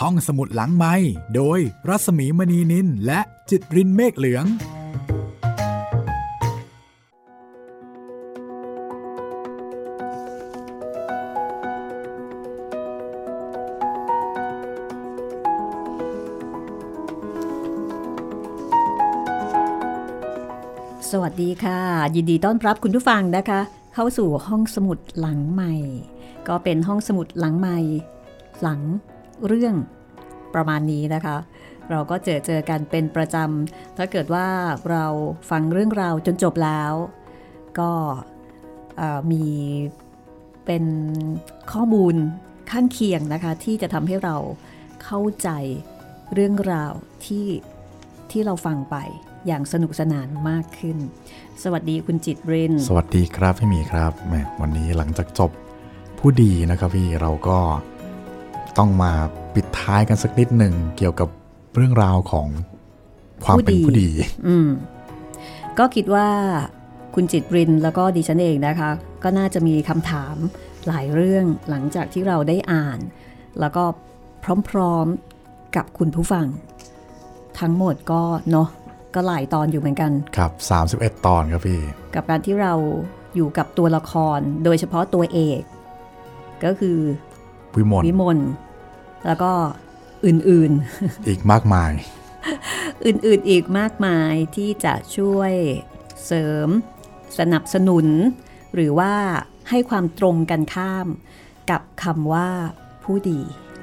ห้องสมุดหลังไม้โดยรัสมีมณีนินและจิตรินเมฆเหลือง สวัสดีค่ะ ยินดีต้อนรับคุณผู้ฟังนะคะ เข้าสู่ห้องสมุดหลังใหม่ ก็เป็นห้องสมุดหลังใหม่ หลัง เรื่องประมาณนี้นะคะ เราก็เจอเจอกันเป็นประจำถ้าเกิดว่าเราฟังเรื่องราวจนจบแล้ว ก็มีเป็นข้อมูลข้างเคียงนะคะ ที่จะทำให้เราเข้าใจเรื่องราวที่ที่เราฟังไปอย่างสนุกสนานมากขึ้น สวัสดีคุณจิตเรน สวัสดีครับพี่หมีครับแหมวันนี้หลังจากจบผู้ดีนะครับพี่เราก็ ต้องมาปิดท้ายกันสักนิดหนึ่งเกี่ยวกับเรื่องราวของความเป็นผู้ดี อืม ก็คิดว่าคุณจิตรินแล้วก็ดิฉันเองนะคะ ก็น่าจะมีคำถามหลายเรื่องหลังจากที่เราได้อ่าน แล้วก็พร้อมๆกับคุณผู้ฟัง ทั้งหมดก็เนาะก็หลายตอนอยู่เหมือนกัน ครับ 31 ตอนครับพี่ กับการที่เราอยู่กับตัวละครโดยเฉพาะตัวเอก ก็คือวิมลวิมล แล้วก็อื่นๆ อีกมากมาย อื่นๆอีกมากมายที่จะช่วยเสริม สนับสนุน หรือว่าให้ความตรงกันข้ามกับคำว่าผู้ดี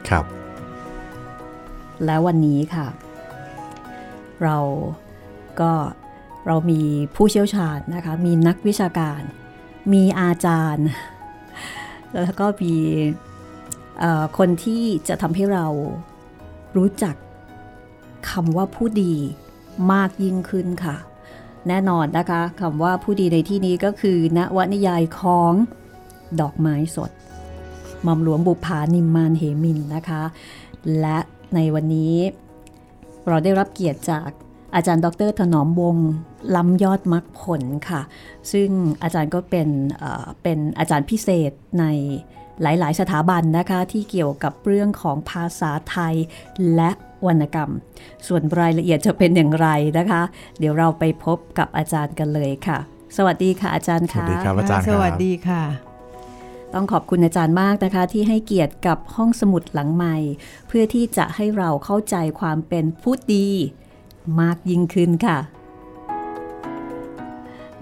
ครับ แล้ววันนี้ค่ะ เราก็เรามีผู้เชี่ยวชาญนะคะ มีนักวิชาการ มีอาจารย์ แล้วก็มีเอ่อ คนที่จะทำให้เรารู้จักคำว่าผู้ดีมากยิ่งขึ้นค่ะ แน่นอนนะคะคำว่าผู้ดีในที่นี้ก็คือนวนิยายของดอกไม้สดหม่อมหลวงบุภานิมมานเหมินนะคะ และในวันนี้เราได้รับเกียรติจากอาจารย์ดรถนอมวงล้ำยอดมรรคผลค่ะ ซึ่งอาจารย์ก็เป็นเป็นอาจารย์พิเศษใน หลายๆ สถาบันนะคะที่เกี่ยวกับเรื่องของภาษาไทยและวรรณกรรม ส่วนรายละเอียดจะเป็นอย่างไรนะคะ เดี๋ยวเราไปพบกับอาจารย์กันเลยค่ะ สวัสดีค่ะอาจารย์สวัค่ะสดีครับอาจารย์สวัสดีค่ะ ต้องขอบคุณอาจารย์มากนะคะ ที่ให้เกียรติกับห้องสมุดหลังใหม่ เพื่อที่จะให้เราเข้าใจความเป็นผู้ดี มากยิ่งขึ้นค่ะ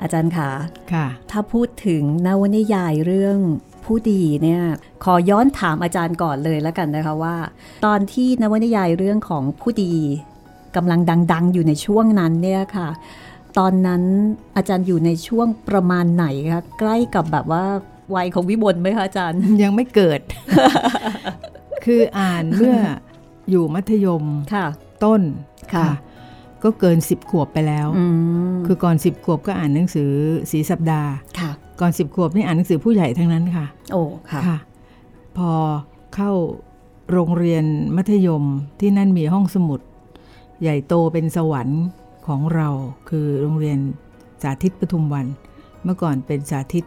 อาจารย์คะค่ะ ถ้าพูดถึงนวนิยายเรื่อง ผู้ดีเนี่ยขอย้อนถามอาจารย์ก่อนเลยแล้วกันนะคะว่า ตอนที่นวนิยายเรื่องของผู้ดีกำลังดัง ๆ อยู่ในช่วงนั้นเนี่ยค่ะ ตอนนั้นอาจารย์อยู่ในช่วงประมาณไหนคะใกล้กับแบบว่าวัยของวิบลไหมคะอาจารย์ ยังไม่เกิด คืออ่านเมื่ออยู่มัธยมค่ะ ต้นค่ะ ก็เกินสิบขวบไปแล้วอืมคือก่อนสิบขวบก็อ่านหนังสือสีสัปดาห์ค่ะ ก่อนสิบขวบนี่อ่านหนังสือผู้ใหญ่ทั้งนั้นค่ะ โอ้ค่ะค่ะพอเข้าโรงเรียนมัธยมที่นั่นมีห้องสมุด ใหญ่โตเป็นสวรรค์ของเรา คือโรงเรียนสาธิตปทุมวัน เมื่อก่อนเป็นสาธิต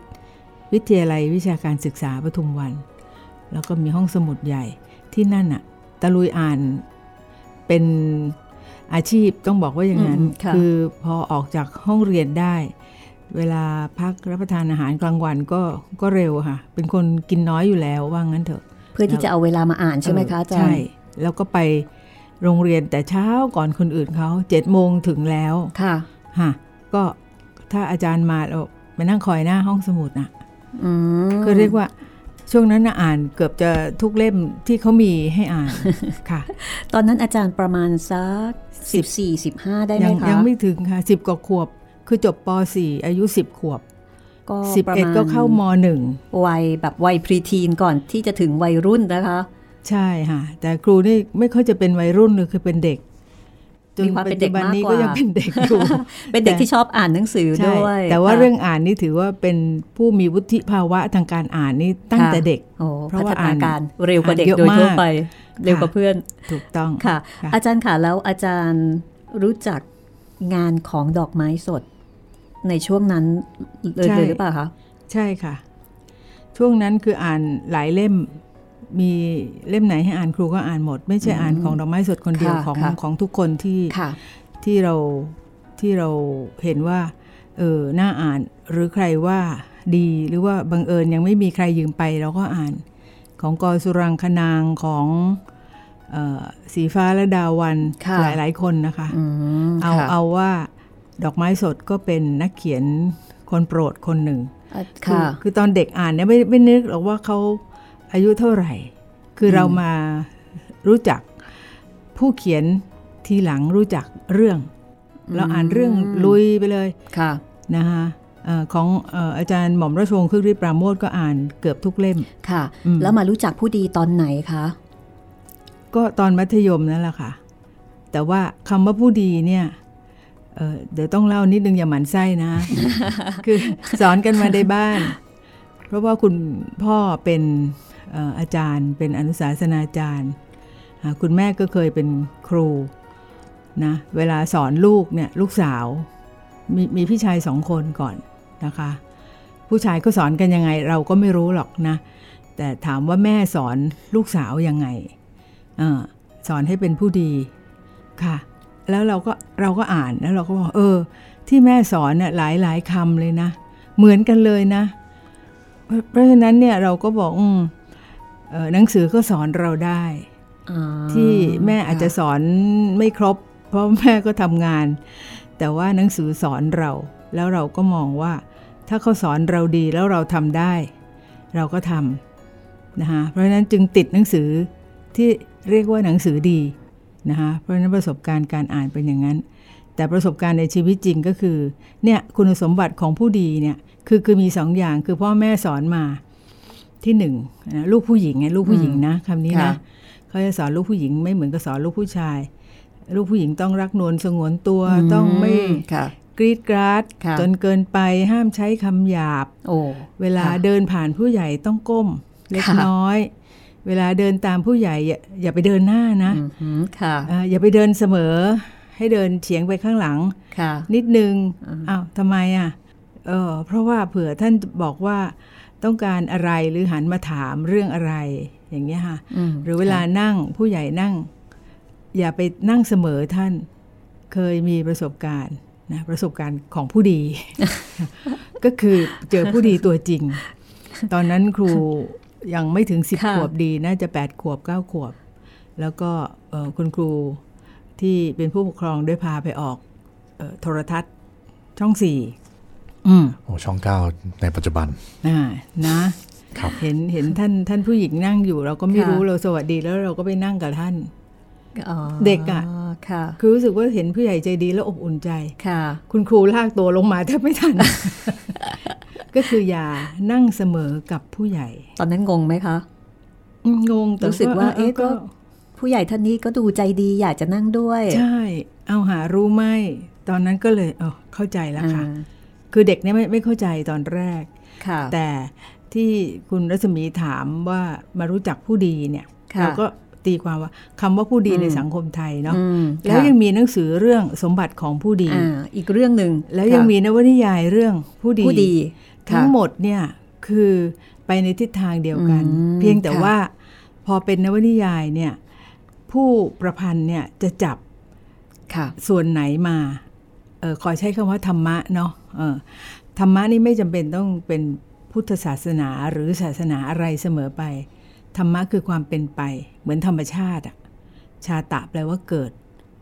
วิทยาลัยวิชาการศึกษาปทุมวัน แล้วก็มีห้องสมุดใหญ่ที่นั่นอะตะลุยอ่านเป็นอาชีพต้องบอกว่าอย่างนั้นอืมค่ะคือพอออกจากห้องเรียนได้ เวลาพักรับประทานอาหารกลางวันก็ก็เร็วค่ะ เป็นคนกินน้อยอยู่แล้วว่างั้นเถอะ เพื่อที่จะเอาเวลามาอ่านใช่ไหมคะอาจารย์ใช่ แล้วก็ไปโรงเรียนแต่เช้าก่อนคนอื่นเขาเจ็ดโมงถึงแล้วค่ะฮะก็ถ้าอาจารย์มาเราไปนั่งคอยหน้าห้องสมุดนะอืมก็เรียกว่าช่วงนั้นนะอ่านเกือบจะทุกเล่มที่เขามีให้อ่านค่ะ ตอนนั้นอาจารย์ประมาณสักสิบสี่สิบห้าได้ไหมยังคะ ยังไม่ถึงค่ะสิบกว่าขวบ คือจบป .4 อายุ 10 ขวบ ก็ประมาณ11 ก็เข้ามวัยแบบวัยพรีทีนก่อนที่จะถึงวัยรุ่นนะคะ .1 ใช่ค่ะ แต่ครูนี่ไม่ค่อยจะเป็นวัยรุ่นเลยคือเป็นเด็กจนมีความปัเป็จนเด็จุกบันมากนี้กก็ว่ายังเป็นเด็กอยู่ เป็นเด็กแต่ที่ชอบอ่านหนังสือใช่ด้วย แต่ว่าค่ะเรื่องอ่านนี่ถือว่าเป็นผู้มีวุฒิภาวะทางการอ่านนี่ตั้งค่ะแต่เด็กโอ้เพราะพัว่าฒนาอ่านการเร็วกว่าเด็กอ่านเยอะโดยทั่วมากไป เร็วกว่าเพื่อน ถูกต้องค่ะค่ะ อาจารย์ค่ะแล้วอาจารย์รู้จักงานของดอกไม้สด ในช่วงนั้นเลยเลยหรือเปล่าคะใช่ค่ะ ช่วงนั้นคืออ่านหลายเล่มมีเล่มไหนให้อ่านครูก็อ่านหมด ไม่ใช่อ่านของดอกไม้สดคนเดียวค่ะของค่ะของทุกคนที่ค่ะที่เราที่เราเห็นว่าเออน่าอ่านหรือใครว่าดีหรือว่าบังเอิญยังไม่มีใครยืมไปเราก็อ่าน ของกอสุรังคนางของเออสีฟ้าและดาวันค่ะหลายๆคนนะคะอืมเอาค่ะเอาว่า ดอกไม้สดก็เป็นนักเขียนคนโปรดคนหนึ่งอะคือค่ะคือตอนเด็กอ่านเนี่ยไม่ไม่นึกหรอกว่าเขาอายุเท่าไหร่ คืออมเรามารู้จักผู้เขียนทีหลังรู้จักเรื่อง เราอ่านเรื่องลุยไปเลยค่ะนะคะเอ่อของเอ่ออาจารย์หม่อมราชวงศ์คึกฤทธิ์ปราโมทก็อ่านเกือบทุกเล่มค่ะอืมแล้วมารู้จักผู้ดีตอนไหนคะก็ตอนมัธยมนั่นแหละค่ะ แต่ว่าคำว่าผู้ดีเนี่ย เอ่อเดี๋ยวต้องเล่านิดนึงอย่าหมันไส้นะ คือสอนกันมาในบ้าน เพราะว่าคุณพ่อเป็นเอ่ออาจารย์ เป็นอนุสาสนาจารย์อ่าคุณแม่ก็เคยเป็นครูนะเวลาสอนลูกเนี่ยลูกสาวมีมีพี่ชายสองคนก่อนนะคะ ผู้ชายก็สอนกันยังไงเราก็ไม่รู้หรอกนะ แต่ถามว่าแม่สอนลูกสาวยังไงอาสอนให้เป็นผู้ดีค่ะ แล้วเราก็เราก็อ่านแล้วเราก็บอกเออ ที่แม่สอนเนี่ยหลายหลายคำเลยนะ เหมือนกันเลยนะ เพราะเพราะฉะนั้นเนี่ยเราก็บอกอมเออหนังสือก็สอนเราได้อ่าที่แม่อาจจะสอนไม่ครบ เพราะแม่ก็ทำงาน แต่ว่าหนังสือสอนเรา แล้วเราก็มองว่า ถ้าเขาสอนเราดีแล้วเราทำได้ เราก็ทำนะคะเพราะฉะนั้นจึงติดหนังสือที่เรียกว่าหนังสือดี นะคะเพราะฉะนั้นประสบการณ์การอ่านเป็นอย่างนั้น แต่ประสบการณ์ในชีวิตจริงก็คือเนี่ยคุณสมบัติของผู้ดีเนี่ยคือคือมีสองอย่างคือพ่อแม่สอนมาที่หนึ่งนะลูกผู้หญิงไงลูกผู้หญิงนะคำนี้นะเขาจะสอนลูกผู้หญิงไม่เหมือนกับสอนลูกผู้ชาย ลูกผู้หญิงต้องรักนวลสงวนตัวต้องไม่ค่ะกรีดกราดค่ะจนเกินไปห้ามใช้คำหยาบโอ้เวลาค่ะเดินผ่านผู้ใหญ่ต้องก้มเล็กค่ะน้อย เวลาเดินตามผู้ใหญ่อย่าอย่าไปเดินหน้านะอืมหืมค่ะเอ่ออย่าไปเดินเสมอ ให้เดินเฉียงไปข้างหลังค่ะนิดนึงอืมอ้าวทำไมอะเออเพราะว่าเผื่อท่านบอกว่าต้องการอะไรหรือหันมาถามเรื่องอะไร อย่างเงี้ยค่ะมหรือเวลานั่งผู้ใหญ่นั่ง อย่าไปนั่งเสมอท่านเคยมีประสบการณ์นะประสบการณ์ของผู้ดี ก็คือเจอผู้ดีตัวจริง ตอนนั้นครู ยังไม่ถึงสิบค่ะขวบดีน่าจะแปดขวบเก้าขวบ แล้วก็เอ่อคุณครูที่เป็นผู้ปกครองได้พาไปออกเอ่อโทรทัศน์ช่องสี่อืมโอ้ช่องเก้าในปัจจุบันอ่านะครับเห็นเห็นท่านท่านผู้หญิงนั่งอยู่ เราก็ไม่ค่ะรู้เราสวัสดีแล้วเราก็ไปนั่งกับท่านอ๋อ เด็กอะค่ะคือรู้สึกว่าเห็นผู้ใหญ่ใจดีแล้วอบอุ่นใจค่ะ คุณครูลากตัวลงมาแทบไม่ทัน ก็คืออย่านั่งเสมอกับผู้ใหญ่ ตอนนั้นงงไหมคะอืมงงแต่รู้สึกว่า เอ๊ะก็ ผู้ใหญ่ท่านนี้ก็ดูใจดีอยากจะนั่งด้วย ใช่ เอาหารู้ไหมตอนนั้นก็เลยเออเข้าใจแล้วค่ะอ่าคือเด็กเนี่ยไม่ไม่เข้าใจตอนแรกค่ะ แต่ที่คุณรัศมีถามว่ามารู้จักผู้ดีเนี่ยค่ะเราก็ ตีความว่าคำว่าผู้ดีอืมในสังคมไทยเนาะอืมแล้วค่ะยังมีหนังสือเรื่องสมบัติของผู้ดีอ่าอีกเรื่องหนึ่งแล้วยังค่ะมีนวนิยายเรื่องผู้ดีผู้ดีทั้งค่ะหมดเนี่ยคือไปในทิศทางเดียวกันอืมเพียงแต่ค่ะว่าพอเป็นนวนิยายเนี่ยผู้ประพันธ์เนี่ยจะจับค่ะส่วนไหนมาเออขอใช้คำว่าธรรมะเนาะเออธรรมะนี่ไม่จำเป็นต้องเป็นพุทธศาสนาหรือศาสนาอะไรเสมอไป ธรรมะคือความเป็นไป เหมือนธรรมชาติอะชาตะแปลว่าเกิด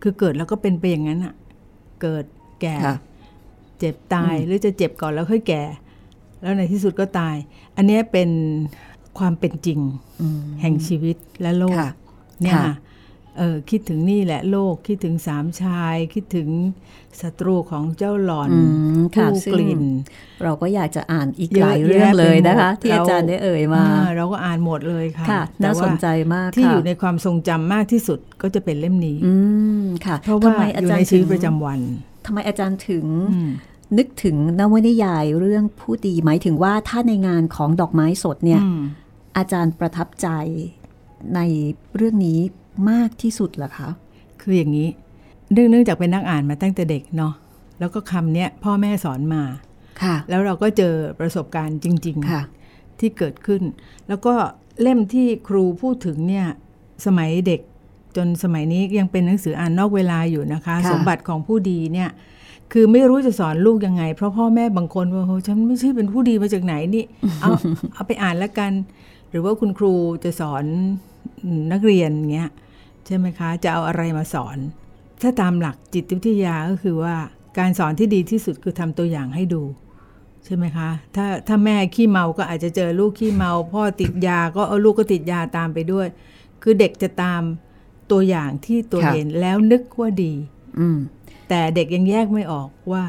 คือเกิดแล้วก็เป็นไปอย่างนั้นอะเกิดแก่ค่ะเจ็บตายหรือจะเจ็บก่อนแล้วค่อยแก่ แล้วในที่สุดก็ตาย อันเนี้ยเป็นความเป็นจริงอืมแห่งชีวิตและโลกค่ะเนี่ยค่ะเออคิดถึงนี่แหละโลกคิดถึงสามชาย คิดถึงศัตรูของเจ้าหลอนอืมค่ะผู้ซึ่งกลิ่น เราก็อยากจะอ่านอีกเยหอะลายเรื่องแยะไปเลยนะคะหมดที่อาจารย์ได้เอ่ยมาอ่เราก็อ่านหมดเลยค่ะค่ะแต่น่าว่สนใจมากที่ค่ะอยู่ในความทรงจำมากที่สุดก็จะเป็นเล่มนี้อืมค่ะ เพราะทำว่าไมออายู่จารในย์ชีวิตถึงประจำวันทำไมอาจารย์ถึงอืมนึกถึงนวนิยายเรื่องผู้ดีหมายถึงว่าถ้าในงานของดอกไม้สดเนี่ยอืมอาจารย์ประทับใจในเรื่องนี้ มากที่สุดเหรอคะ คืออย่างนี้เนื่องเนื่องจากเป็นนักอ่านมาตั้งแต่เด็กเนาะ แล้วก็คำเนี้ยพ่อแม่สอนมา ค่ะ แล้วเราก็เจอประสบการณ์จริงค่ะๆที่เกิดขึ้น แล้วก็เล่มที่ครูพูดถึงเนี่ย สมัยเด็กจนสมัยนี้ยังเป็นหนังสืออ่านนอกเวลาอยู่นะคะค่ะสมบัติของผู้ดีเนี่ยคือไม่รู้จะสอนลูกยังไง เพราะพ่อแม่บางคนว่าโหฉันไม่ใช่เป็นผู้ดีมาจากไหนนี่ เอาเอาไปอ่านแล้วกัน หรือว่าคุณครูจะสอนนักเรียนเงี้ย ใช่ไหมคะ จะเอาอะไรมาสอน ถ้าตามหลักจิตวิทยาก็คือว่าการสอนที่ดีที่สุดคือทำตัวอย่างให้ดู ใช่ไหมคะ ถ้าถ้าแม่ขี้เมาก็อาจจะเจอลูกขี้เมา พ่อติดยาก็เอาลูกก็ติดยาตามไปด้วย คือเด็กจะตามตัวอย่างที่ตัวค่ะเห็นแล้วนึกว่าดี อืมแต่เด็กยังแยกไม่ออกว่า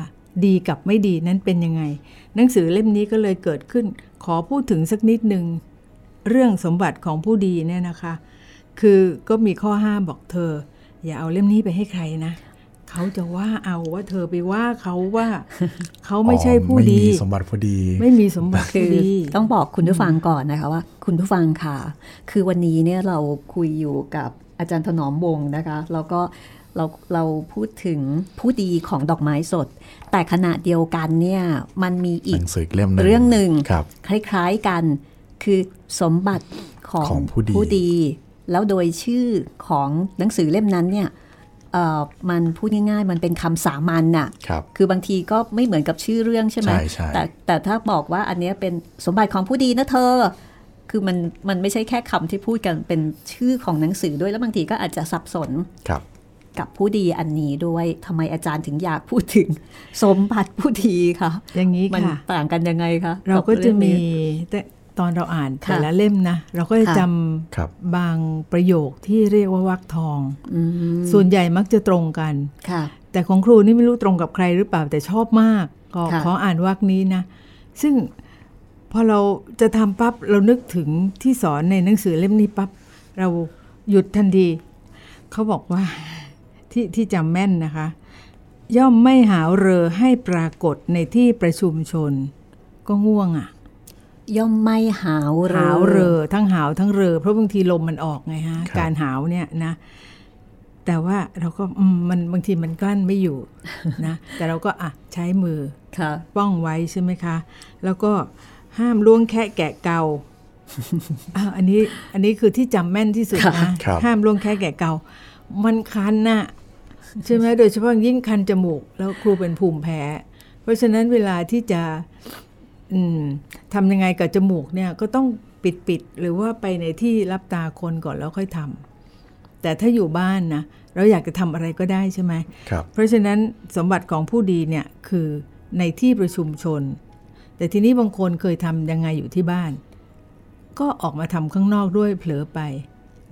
ดีกับไม่ดีนั้นเป็นยังไง หนังสือเล่มนี้ก็เลยเกิดขึ้น ขอพูดถึงสักนิดหนึ่งเรื่องสมบัติของผู้ดีเนี่ยนะคะ คือก็มีข้อห้ามบอกเธอ อย่าเอาเล่มนี้ไปให้ใครนะเขาจะว่าเอาว่าเธอไปว่าเขาว่าเขาไม่ใช่ผู้อ๋อดีไม่มีสมบัติผู้ดี ไม่มีสมบัติคืผู้อดีต้องบอกคุณผู้ฟังก่อนนะคะว่า คุณผู้ฟังค่ะ คือวันนี้เนี่ยเราคุยอยู่กับอาจารย์ถนอมวงศ์นะคะ แล้วก็เราเราพูดถึงผู้ดีของดอกไม้สด แต่ขณะเดียวกันเนี่ยมันมีหอีกนังสืออีกเล่มหนึ่งเรื่องหนึ่งครับคล้าย ๆกันคือสมบัติของของผู้ดีดี แล้วโดยชื่อของหนังสือเล่มนั้นเนี่ยเอ่อมันพูดง่ายๆ มันเป็นคำสามัญน่ะครับคือบางทีก็ไม่เหมือนกับชื่อเรื่องใช่ไหมใช่ใช่แต่แต่ถ้าบอกว่าอันเนี้ยเป็นสมบัติของผู้ดีนะเธอ คือมันมันไม่ใช่แค่คำที่พูดกันเป็นชื่อของหนังสือด้วยแล้วบางทีก็อาจจะสับสนครับกับผู้ดีอันนี้ด้วยทำไมอาจารย์ถึงอยากพูดถึงสมบัติผู้ดีคะอย่างนี้มันค่ะต่างกันยังไงคะเราก็จะมีบเรื่องนี้แต่ตอนเราอ่านค่ะแต่ละเล่มนะ เราก็จะค่ะจครับำบางประโยคที่เรียกว่าวักทองอืมส่วนใหญ่มักจะตรงกันค่ะแต่ของครูนี่ไม่รู้ตรงกับใครหรือเปล่าแต่ชอบมาก ก็ค่ะขออ่านวักนี้นะ ซึ่งพอเราจะทำปั๊บเรานึกถึงที่สอนในหนังสือเล่มนี้ปั๊บเราหยุดทันทีเขาบอกว่าที่ที่จำแม่นนะคะ ย่อมไม่หาวเรอให้ปรากฏในที่ประชุมชน ก็ง่วงอะ่ะ ย่อมไม่หาวเรอหาวเรอทั้งหาวทั้งเรอเพราะบางทีลมมันออกไงฮะครับการหาวเนี่ยนะ แต่ว่าเราก็อืมมันบางทีมันกลั้นไม่อยู่นะ แต่เราก็อะใช้มือค่ะป้องไว้ใช่ไหมคะ แล้วก็ห้ามล้วงแคะแกะเกาอ้าวอันนี้อันนี้คือที่จำแม่นที่สุดนะครับห้ามล้วงแคะแกะเกา มันคันน่ะใช่ไหมโดยเฉพาะยิ่งคันจมูก แล้วครูเป็นภูมิแพ้ เพราะฉะนั้นเวลาที่จะ อืมทำยังไงกับจมูกเนี่ยก็ต้องปิดปิดๆหรือว่าไปในที่รับตาคนก่อนแล้วค่อยทำแต่ถ้าอยู่บ้านนะเราอยากจะทำอะไรก็ได้ใช่ไหมครับเพราะฉะนั้นสมบัติของผู้ดีเนี่ยคือในที่ประชุมชน แต่ทีนี้บางคนเคยทำยังไงอยู่ที่บ้าน ก็ออกมาทำข้างนอกด้วยเผลอไป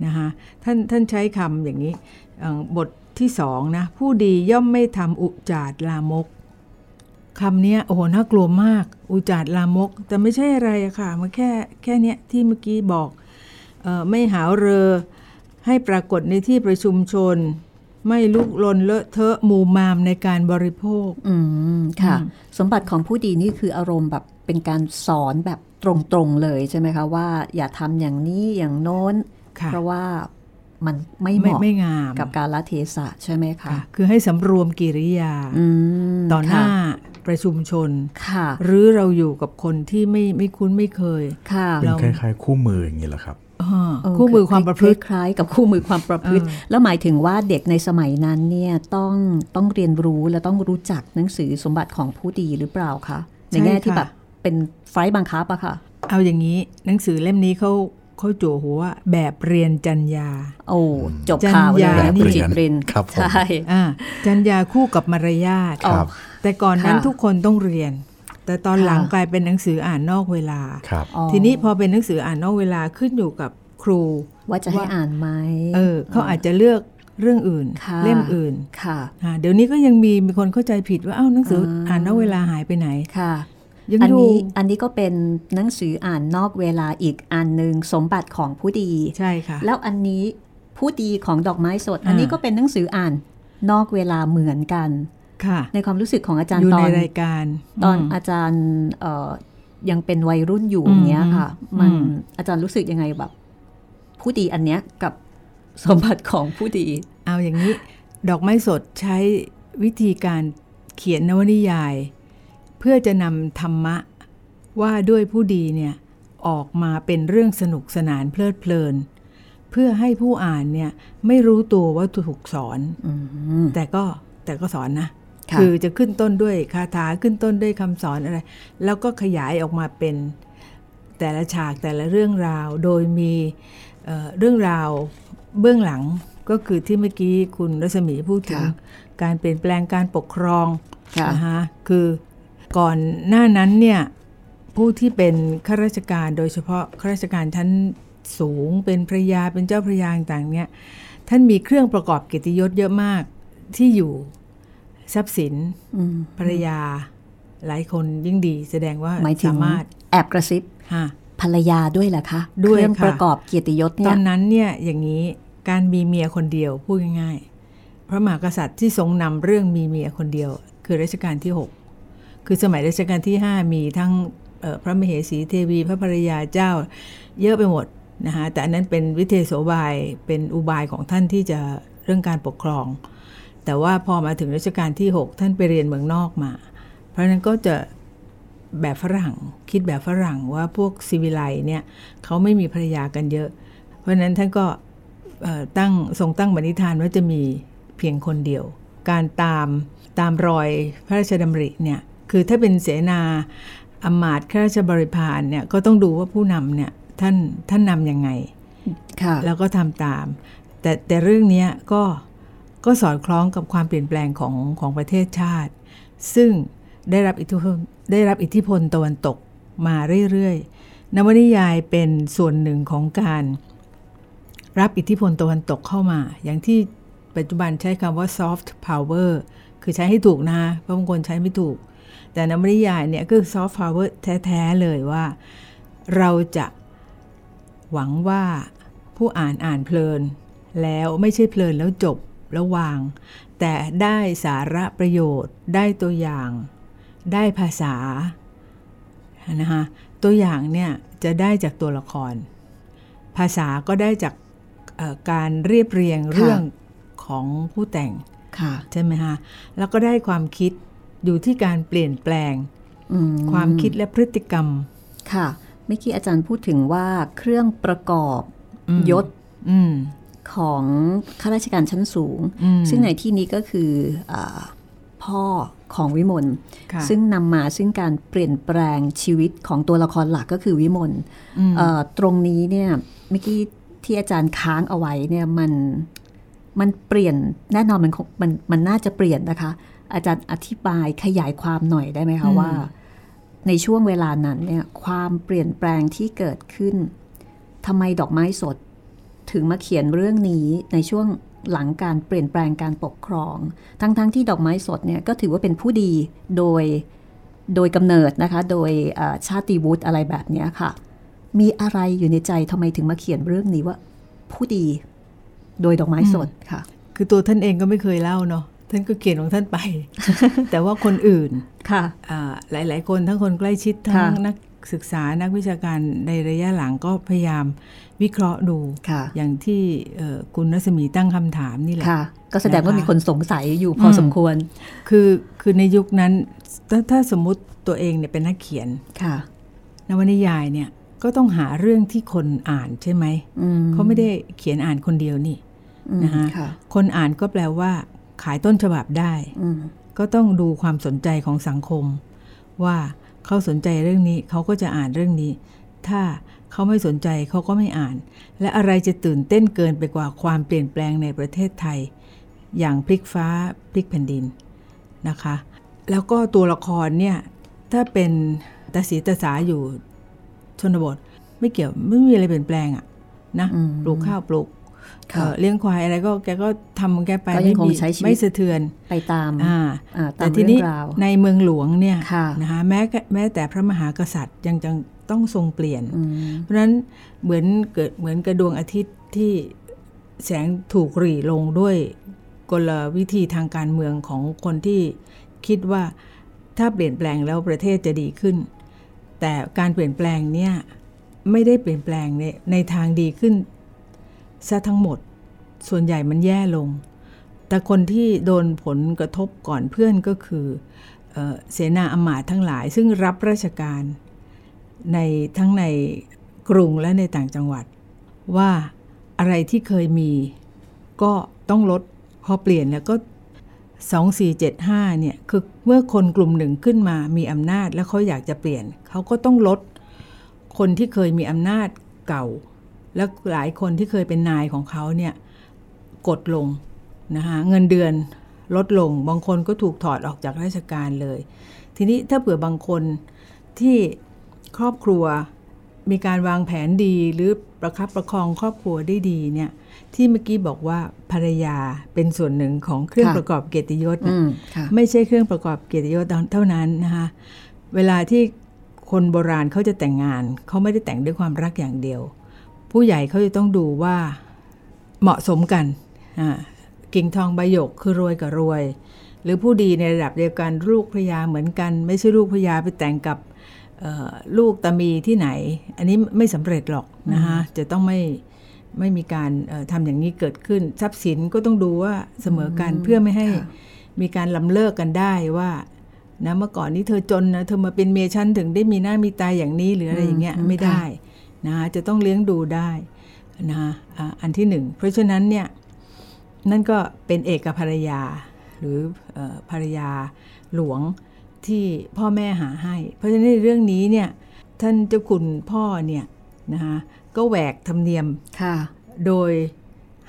นะคะท่านท่านใช้คำอย่างนี้เอ่อบทที่สองนะผู้ดีย่อมไม่ทำอุจาดลามก คำเนี้ยโอ้โหน่ากลัวมาก อุจาดลามก แต่ไม่ใช่อะไรอะค่ะมันแค่แค่เนี้ยที่เมื่อกี้บอกเออไม่หาวเรอ ให้ปรากฏในที่ประชุมชน ไม่ลุกลนเลอะเทอะหมู่มามในการบริโภค อืมค่ะอืมสมบัติของผู้ดีนี่คืออารมณ์แบบเป็นการสอนแบบตรงๆเลยใช่ไหมคะว่าอย่าทำอย่างนี้อย่างโน้นค่ะเพราะว่า มันไม่เหไม่มาะไม่งามกับการละเทศะใช่ไหมคะค่ะคือให้สำรวมกิริยาอืมต่อหน้าค่ะประชุมชนค่ะ หรือเราอยู่กับคนที่ไม่ไม่คุ้นไม่เคยค่ะเป็นเราคล้ายๆ คู่มืออย่างนี้เหรอครับอ่าเออคู่มือความประพฤติคล้ายๆกับคู่มือความประพฤติเออแล้วหมายถึงว่าเด็กในสมัยนั้นเนี่ยต้องต้องเรียนรู้และต้องรู้จักหนังสือสมบัติของผู้ดีหรือเปล่าคะในแง่ที่แบบเป็นไฟล์บังคับอะค่ะ เอาอย่างนี้หนังสือเล่มนี้เขา เขาจั่วหัวว่าแบบเรียนจัญญาโอ้จบข่าวเลยจัญญานะนี่คุณจิตรินครับผมใช่อ่าจัญญาคู่กับมารยาทครับแต่ก่อนนั้นค่ะทุกคนต้องเรียน แต่ตอนหลังค่ะกลายเป็นหนังสืออ่านนอกเวลาครับอ๋อทีนี้พอเป็นหนังสืออ่านนอกเวลาขึ้นอยู่กับครู ว่าจะให้อ่านไหมเออเขาอาจจะเลือกเรื่องอื่นค่ะเล่มอื่นค่ะอ่าเดี๋ยวนี้ก็ยังมีมีคนเข้าใจผิดว่าอ้าวหนังสืออาอ่านนอกเวลาหายไปไหนค่ะ ยังอันอยู่นี้อันนี้ก็เป็นหนังสืออ่านนอกเวลาอีกอันหนึ่งสมบัติของผู้ดี ใช่ค่ะ แล้วอันนี้ผู้ดีของดอกไม้สด อันนี้ก็เป็นหนังสืออ่านนอกเวลาเหมือนกัน ค่ะ ในความรู้สึกของอาจารอย์ยู่ตอในนรายการ ตอนมอาจารย์เอ่อยังเป็นวัยรุ่นอยู่อืมอย่างเงี้ยค่ะ มันอืมอาจารย์รู้สึกยังไงแบบ ผู้ดีอันเนี้ยกับสมบัติของผู้ดี เอาอย่างนี้ ดอกไม้สดใช้วิธีการเขียนนวนิยาย เพื่อจะนำธรรมะ ว่าด้วยผู้ดีเนี่ยออกมาเป็นเรื่องสนุกสนานเพลิดเพลิน เพื่อให้ผู้อ่านเนี่ยไม่รู้ตัวว่าถูกสอนอืมแต่ก็แต่ก็สอนนะค่ะคือจะขึ้นต้นด้วยคาถาขึ้นต้นด้วยคำสอนอะไร แล้วก็ขยายออกมาเป็นแต่ละฉากแต่ละเรื่องราว โดยมีเอ่อเรื่องราวเบื้องหลังก็คือที่เมื่อกี้คุณรัศมีพูดถึงค่ะการเปลี่ยนแปลงการปกครองค่ะนะคะคือ ก่อนหน้านั้นเนี่ยผู้ที่เป็นข้าราชการโดยเฉพาะข้าราชการชั้นสูงเป็นพระยาเป็นเจ้าพระยาต่างๆเนี่ยท่านมีเครื่องประกอบเกียรติยศเยอะมากที่อยู่ทรัพย์สินอืมภรรยาหลายคนยิ่งดีแสดงว่าหมายถึงสามารถแอบกระซิบฮะภรรยาด้วยเหรอคะด้วยเครื่องค่ะประกอบเกียรติยศตเนี่อยนนั้นเนี่ยอย่างนี้การมีเมียคนเดียวพูดง่ายๆพระมหากษัตริย์ที่ทรงนำเรื่องมีเมียคนเดียว คือรัชกาลที่6 คือสมัยรัชกาลที่ 5 มีทั้งพระมเหสีเทวี พระภรรยาเจ้าเยอะไปหมดนะคะแต่อันนั้นเป็นวิเทโสบายเป็นอุบายของท่านที่จะเรื่องการปกครอง แต่ว่าพอมาถึงรัชกาลที่ 6 ท่านไปเรียนเมืองนอกมา เพราะนั้นก็จะแบบฝรั่งคิดแบบฝรั่งว่าพวกซีวิไลเนี่ยเขาไม่มีภรรยากันเยอะ เพราะนั้นท่านก็ตั้งทรงตั้งบณิธานว่าจะมีเพียงคนเดียว การตามตามรอยพระราชดำริเนี่ย คือถ้าเป็นเสนาอำมาตย์ข้าราชบริพารเนี่ยก็ต้องดูว่าผู้นำเนี่ยท่านท่านนำยังไงค่ะแล้วก็ทำตาม แต่แต่เรื่องเนี้ยก็ก็สอดคล้องกับความเปลี่ยนแปลงของของประเทศชาติ ซึ่งได้รับอิทธิพลได้รับอิทธิพลตะวันตกมาเรื่อยๆนวนิยายเป็นส่วนหนึ่งของการรับอิทธิพลตะวันตกเข้ามา อย่างที่ปัจจุบันใช้คำว่า soft power คือใช้ให้ถูกนะเพราะบางคนใช้ไม่ถูก แต่นวนิยายเนี่ยก็คือ soft power แท้ ๆ เลยว่า เราจะหวังว่าผู้อ่านอ่านเพลิน แล้วไม่ใช่เพลินแล้วจบแล้ววาง แต่ได้สาระประโยชน์ได้ตัวอย่าง ได้ภาษานะคะตัวอย่างเนี่ยจะได้จากตัวละคร ภาษาก็ได้จากเอ่อการเรียบเรียงเรื่องของผู้แต่งค่ะใช่ไหมฮะแล้วก็ได้ความคิด อยู่ที่การเปลี่ยนแปลงอืมความคิดและพฤติกรรม ค่ะ เมื่อกี้อาจารย์พูดถึงว่าเครื่องประกอบอืมยศอืมของข้าราชการชั้นสูงอืมซึ่งในที่นี้ก็คืออาพ่อของวิมลค่ะซึ่งนำมาซึ่งการเปลี่ยนแปลงชีวิตของตัวละครหลักก็คือวิมลอืมเอ่อตรงนี้เนี่ยเมื่อกี้ที่อาจารย์ค้างเอาไว้เนี่ยมันมันเปลี่ยนแน่นอนมันคงมันมันน่าจะเปลี่ยนนะคะ อาจารย์อธิบายขยายความหน่อยได้ไหมคะว่า ในช่วงเวลานั้นเนี่ยความเปลี่ยนแปลงที่เกิดขึ้นทำไมดอกไม้สด ถึงมาเขียนเรื่องนี้ในช่วงหลังการเปลี่ยนแปลงการปกครอง ทั้งๆทที่ดอกไม้สดเนี่ยก็ถือว่าเป็นผู้ดีโดยโดยกำเนิดนะคะ โดยเอ่อชาติวุฒิอะไรแบบเนี้ยค่ะ มีอะไรอยู่ในใจทำไมถึงมาเขียนเรื่องนี้ว่า ผู้ดี โดยดอกไม้สดค่ะ คือตัวท่านเองก็ไม่เคยเล่าเนาะ ท่านก็เขียนของท่านไป แต่ว่าคนอื่นค่ะอ่าหลาย ๆ คนทั้งคนใกล้ชิดทั้งค่ะนักศึกษานักวิชาการในระยะหลังก็พยายามวิเคราะห์ดูค่ะอย่างที่เอ่อคุณรัศมีตั้งคำถามนี่แหละค่ะก็แสดงว่านะคะมีคนสงสัยอยู่พออมสมควร คือคือในยุคนั้นถ้าถ้าสมมุติตัวเองเนี่ยเป็นนักเขียนค่ะนวนิยายเนี่ยก็ต้องหาเรื่องที่คนอ่านใช่ไหมอืมเขาไม่ได้เขียนอ่านคนเดียวนี่อืมนะคะค่ะคนอ่านก็แปลว่า ขายต้นฉบับได้อืมก็ต้องดูความสนใจของสังคม ว่าเขาสนใจเรื่องนี้เขาก็จะอ่านเรื่องนี้ ถ้าเขาไม่สนใจเขาก็ไม่อ่าน และอะไรจะตื่นเต้นเกินไปกว่าความเปลี่ยนแปลงในประเทศไทย อย่างพลิกฟ้าพลิกแผ่นดินนะคะ แล้วก็ตัวละครเนี่ยถ้าเป็นตาสีตาสาอยู่ชนบท ไม่เกี่ยวไม่มีอะไรเปลี่ยนแปลงอะนะอืมปลูกข้าวปลูกค่ะ เอ่อเลี้ยงควายอะไรก็แกก็ทำของแกไปก็ยังไม่คงมีใช้ชีวิตไม่สะเทือนไปตามอ่าอ่าตาแต่มทีเรื่นี้องราวในเมืองหลวงเนี่ยค่ะนะคะแม้กแม้แต่พระมหากษัตริย์ยังจังต้องทรงเปลี่ยนอืมเพราะฉะนั้นเหมือนเกิดเหมือนกระดวงอาทิตย์ที่แสงถูกหรี่ลงด้วยกลวิธีทางการเมืองของคนที่คิดว่าถ้าเปลี่ยนแปลงแล้วประเทศจะดีขึ้น แต่การเปลี่ยนแปลงเนี่ยไม่ได้เปลี่ยนแปลงในในทางดีขึ้น ซะทั้งหมด ส่วนใหญ่มันแย่ลง แต่คนที่โดนผลกระทบก่อนเพื่อนก็คือเออเสนาอมาตย์ทั้งหลาย ซึ่งรับราชการในทั้งในกรุงและในต่างจังหวัด ว่าอะไรที่เคยมีก็ต้องลดพอเปลี่ยนแล้วก็ 2475เนี่ยคือเมื่อคนกลุ่มหนึ่งขึ้นมามีอำนาจแล้วเขาอยากจะเปลี่ยน เขาก็ต้องลดคนที่เคยมีอำนาจเก่า แล้วหลายคนที่เคยเป็นนายของเขาเนี่ยกดลงนะคะเงินเดือนลดลง บางคนก็ถูกถอดออกจากราชการเลย ทีนี้ถ้าเผื่อบางคนที่ครอบครัวมีการวางแผนดีหรือประคับประคองครอบครัวได้ดีเนี่ยที่เมื่อกี้บอกว่าภรรยาเป็นส่วนหนึ่งของเครื่องค่ะประกอบเกียรติยศอืน่ะมค่ะไม่ใช่เครื่องประกอบเกียรติยศเท่านั้นนะคะเวลาที่คนโบราณเขาจะแต่งงานเขาไม่ได้แต่งด้วยความรักอย่างเดียว ผู้ใหญ่เขาจะต้องดูว่าเหมาะสมกันอ่ากิ่งทองใบหยกคือรวยกับรวย หรือผู้ดีในระดับเดียวกันลูกพระยาเหมือนกัน ไม่ใช่ลูกพระยาไปแต่งกับเอ่อลูกตามีที่ไหน อันนี้ไม่สำเร็จหรอกนะคะจะต้องไม่ไม่มีการเอ่อทำอย่างนี้เกิดขึ้น ทรัพย์สินก็ต้องดูว่าเสมอกันเพื่อไม่ให้ค่ะมีการลำเลิกกันได้ว่านะเมื่อก่อนนี้เธอจนนะเธอมาเป็นเมียฉันถึงได้มีหน้ามีตาอย่างนี้หรืออะไรอย่างเงี้ยอืมไม่ได้ค่ะ นะคะจะต้องเลี้ยงดูได้นะคะอ่าอันที่หนึ่งเพราะฉะนั้นเนี่ยนั่นก็เป็นเอกภรรยาหรือเออภรรยาหลวงที่พ่อแม่หาให้ เพราะฉะนั้นในเรื่องนี้เนี่ยท่านเจ้าคุณพ่อเนี่ยนะคะก็แหวกธรรมเนียมค่ะ โดย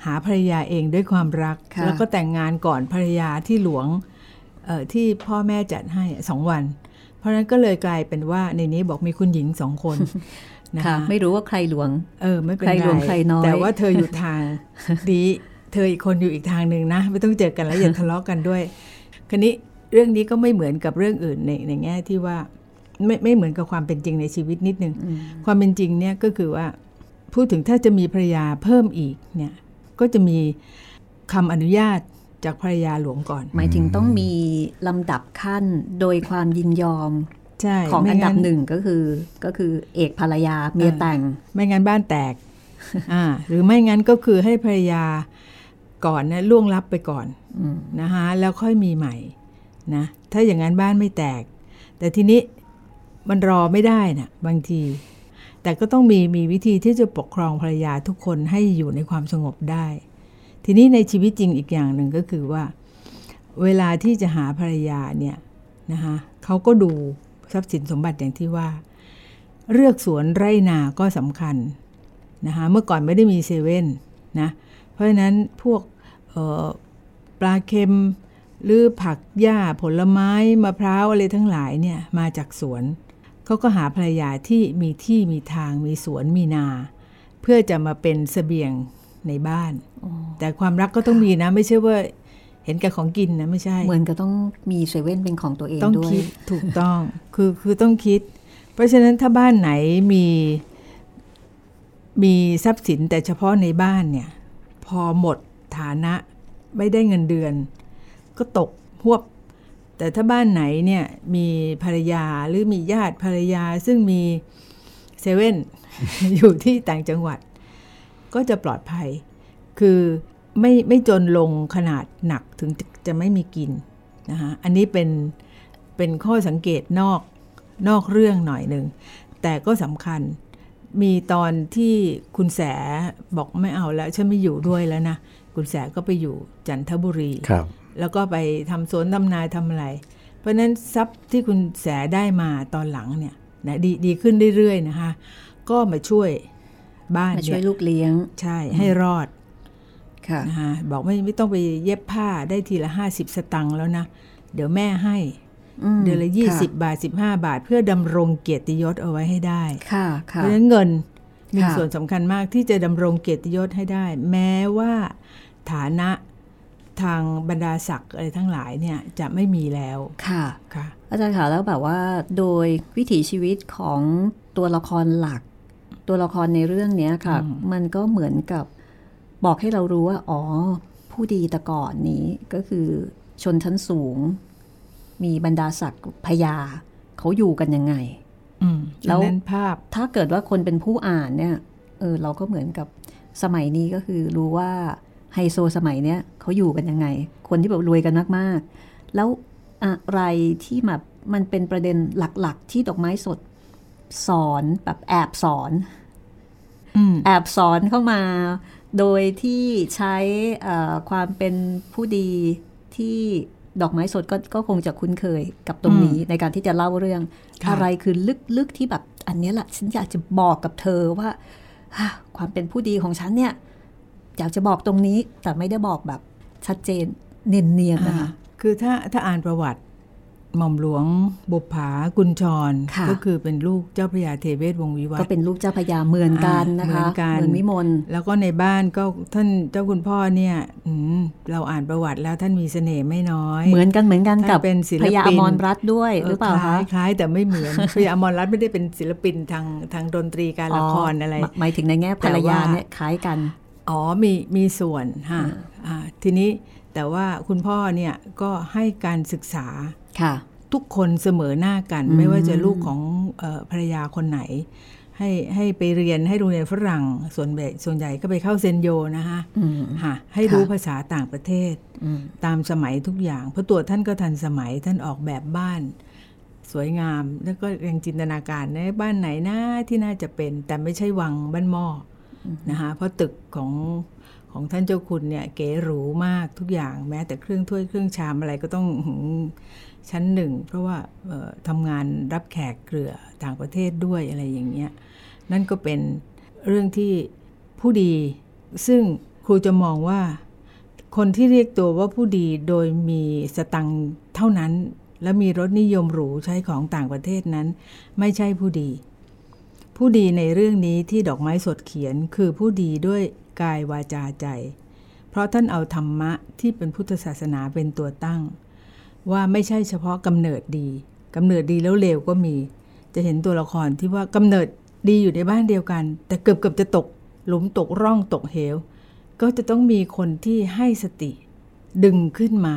หาภรรยาเองด้วยความรักค่ะแล้วก็แต่งงานก่อนภรรยาที่หลวงเอ่อที่พ่อแม่จัดให้สองวัน เพราะฉะนั้นก็เลยกลายเป็นว่าในนี้บอกมีคุณหญิงสองคน นะค่ะคะไม่รู้ว่าใครหลวง เออ ไม่เป็นใครไรหลวงใครน้อย แต่ว่าเธออยู่ทางดีเธออีกคนอยู่อีกทางหนึ่งนะ ไม่ต้องเจอกันแล้วอย่าทะเลาะกันด้วยคันนี้เรื่องนี้ก็ไม่เหมือนกับเรื่องอื่นในในแง่ที่ว่าไม่ไม่เหมือนกับความเป็นจริงในชีวิตนิดนึง ความเป็นจริงเนี่ยก็คือว่า พูดถึงถ้าจะมีภรรยาเพิ่มอีกเนี่ยก็จะมีคำอนุญาตจากภรรยาหลวงก่อน หมายถึงต้องมีลำดับขั้นโดยความยินยอมใช่ ของไม่อันดับงั้หนึ่งก็คือก็คือเอกภรรยาเมียแต่ง ไม่งั้นบ้านแตกอ่าหรือไม่งั้นก็คือให้ภรรยาก่อนนะล่วงลับไปก่อนอืมนะคะแล้วค่อยมีใหม่นะถ้าอย่างนั้นบ้านไม่แตก แต่ทีนี้มันรอไม่ได้นะบางที แต่ก็ต้องมีมีวิธีที่จะปกครองภรรยาทุกคนให้อยู่ในความสงบได้ ทีนี้ในชีวิตจริงอีกอย่างหนึ่งก็คือว่า เวลาที่จะหาภรรยาเนี่ยนะคะเขาก็ดู ทรัพย์สินสมบัติอย่างที่ว่า เลือกสวนไร่นาก็สำคัญนะคะเมื่อก่อนไม่ได้มีเซเว่นนะเพราะฉะนั้นพวกเอ่อปลาเค็มหรือผักหญ้าผลไม้มะพร้าวอะไรทั้งหลายเนี่ยมาจากสวนเขาก็หาภรรยาที่มีที่มีทางมีสวนมีนา เพื่อจะมาเป็นเสบียงในบ้าน แต่ความรักก็ต้องมีนะ ไม่ใช่ว่า เห็นแก่ของกินนะไม่ใช่ เหมือนก็ต้องมีเซเว่นเป็นของตัวเองต้องด้วยคิดถูกต้องคือคือต้องคิด เพราะฉะนั้นถ้าบ้านไหนมีมีทรัพย์สินแต่เฉพาะในบ้านเนี่ย พอหมดฐานะไม่ได้เงินเดือน ก็ตกพวบ แต่ถ้าบ้านไหนเนี่ยมีภรรยาหรือมีญาติภรรยาซึ่งมีเซเว่นอยู่ที่ต่างจังหวัด ก็จะปลอดภัย คือ ไม่ไม่จนลงขนาดหนักถึงจะจะไม่มีกินนะคะอันนี้เป็นเป็นข้อสังเกตนอกนอกเรื่องหน่อยหนึ่ง แต่ก็สำคัญมีตอนที่คุณแสบอกไม่เอาแล้ว ฉันไม่อยู่ด้วยแล้วนะ คุณแสก็ไปอยู่จันทบุรีครับ แล้วก็ไปทำสวนทำนาทำอะไร เพราะฉะนั้นทรัพย์ที่คุณแสได้มาตอนหลังเนี่ยนะดีดีขึ้นเรื่อยๆนะคะ ก็มาช่วยบ้านมาช่วยเนี่ยลูกเลี้ยงใช่ให้รอดค่ะ นะคะบอกไม่ไม่ต้องไปเย็บผ้าได้ทีละ50สตังค์แล้วนะ เดี๋ยวแม่ให้มเดือนละค่ะ20บาท15บาท เพื่อดำรงเกียรติยศเอาไว้ให้ได้ค่ะเพค่ะราะฉะนั้นเงินมีค่ะส่วนสำคัญมากที่จะดำรงเกียรติยศให้ได้ แม้ว่าฐานะทางบรรดาศักดิ์อะไรทั้งหลายเนี่ยจะไม่มีแล้วค่ะค่ะ อาจารย์คะแล้วแบบว่าโดยวิถีชีวิตของตัวละครหลัก ตัวละครในเรื่องเนี้ยค่ะอืมมันก็เหมือนกับ บอกให้เรารู้ว่า อ๋อ ผู้ดีแต่ก่อนนี้ก็คือชนชั้นสูง มีบรรดาศักดิ์พญาเขาอยู่กันยังไงอืมแล้แล้ววนั้นภาพถ้าเกิดว่าคนเป็นผู้อ่านเนี่ยเออเราก็เหมือนกับสมัยนี้ก็คือรู้ว่าไฮโซสมัยเนี้ยเขาอยู่กันยังไง คนที่แบบรวยกันมากๆ แล้วอะไรที่แบบมันเป็นประเด็นหลัก ๆ ที่ดอกไม้สดสอนแบบแอบสอนอืมแอบสอนเข้ามา โดยที่ใช้เอ่อความเป็นผู้ดีที่ดอกไม้สดก็ก็คงจะคุ้นเคยกับตรงนี้ในการที่จะเล่าเรื่องค่ะอะไรคือลึกๆที่แบบอันเนี้ยแหละฉันอยากจะบอกกับเธอว่าฮ่า ความเป็นผู้ดีของฉันเนี่ยอยากจะบอกตรงนี้แต่ไม่ได้บอกแบบชัดเจนเนียนๆนะคะอ่าคือถ้าถ้าอ่านประวัติ หม่อมหลวงบุปผากุญชรค่ะก็คือเป็นลูกเจ้าพระยาเทเวศวงศ์วิวัฒก็น์เป็นลูกเจ้าพระยาเหมือนกันนะอ่าคะเหมือนกันเหมือนวิมลแล้วก็ในบ้านก็ท่านเจ้าคุณพ่อเนี่ยอืมเราอ่านประวัติแล้วท่านมีเสน่ห์ไม่น้อย เหมือนกันเหมือนกันกับท่านเป็นศิลปินพระยาอมรรัตน์ด้วยหรือเปล่าคคะล้ายคล้ายแต่ไม่เหมือนพระยาอมรรัตน์ไม่ได้เป็นศิลปินทางทางดนตรีการละครอะไรหมหมายถึงในแง่ภรรยาเนี่ยคล้ายกันอ๋อมีมีส่วนฮะอ่าทีนี้แต่ว่าคุณพ่อเนี่ยก็ให้การศึกษาค่ะ ทุกคนเสมอหน้ากันอืมไม่ว่าจะลูกของเออภรรยาคนไหน ให้ให้ไปเรียนให้โรงเรียนฝรั่งส่วนใหญ่ส่วนใหญ่ก็ไปเข้าเซนโยนะคะอืมฮะให้รู้ค่ะภาษาต่างประเทศอืมตามสมัยทุกอย่าง เพราะตัวท่านก็ทันสมัยท่านออกแบบบ้านสวยงามแล้วก็ยังจินตนาการในบ้านไหนนะที่น่าจะเป็น แต่ไม่ใช่วังบ้านหม้ออนะคะเพราะตึกของของท่านเจ้าคุณเนี่ยเก๋หรูมากทุกอย่างแม้แต่เครื่องถ้วยเครื่องชามอะไรก็ต้องหือ ชั้นหนึ่ง เพราะว่าทำงานรับแขกเกลือต่างประเทศด้วยอะไรอย่างเงี้ยนั่นก็เป็นเรื่องที่ผู้ดี ซึ่งครูจะมองว่า คนที่เรียกตัวว่าผู้ดีโดยมีสตังค์เท่านั้น และมีรถนิยมหรูใช้ของต่างประเทศนั้น ไม่ใช่ผู้ดี ผู้ดีในเรื่องนี้ที่ดอกไม้สดเขียนคือผู้ดีด้วยกายวาจาใจ เพราะท่านเอาธรรมะที่เป็นพุทธศาสนาเป็นตัวตั้ง ว่าไม่ใช่เฉพาะกำเนิดดีกำเนิดดีแล้วเลวก็มี จะเห็นตัวละครที่ว่ากำเนิดดีอยู่ในบ้านเดียวกัน แต่เกือบเกือบจะตก หลุมตกร่องตกเหว ก็จะต้องมีคนที่ให้สติ ดึงขึ้นมา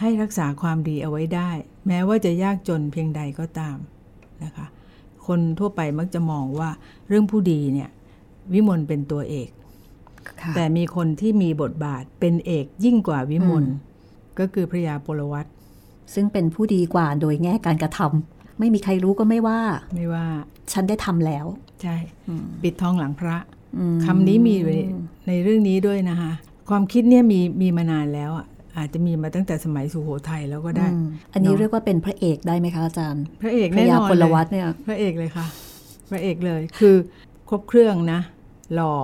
ให้รักษาความดีเอาไว้ได้ แม้ว่าจะยากจนเพียงใดก็ตามนะคะ คนทั่วไปมักจะมองว่าเรื่องผู้ดีเนี่ยวิมลเป็นตัวเอกค่ะแต่มีคนที่มีบทบาทเป็นเอกยิ่งกว่าวิมลอืม ก็คือพระยาปลวัตซึ่งเป็นผู้ดีกว่าโดยแง่การกระทำไม่มีใครรู้ก็ไม่ว่า ไม่ว่า ฉันได้ทำแล้ว ใช่ปิดทองหลังพระอืมคำนี้มีอยู่ในในเรื่องนี้ด้วยนะคะความคิดเนี่ยมีมีมานานแล้วอะอาจจะมีมาตั้งแต่สมัยสุโขทัยแล้วก็ได้อืมอันนี้เนอะเรียกว่าเป็นพระเอกได้ไหมคะอาจารย์ พระเอกพแน่ระยานอนพลเลยวัตเนี่ย พระเอกเลยค่ะ พระเอกเลยคือครบเครื่องนะ หล่อ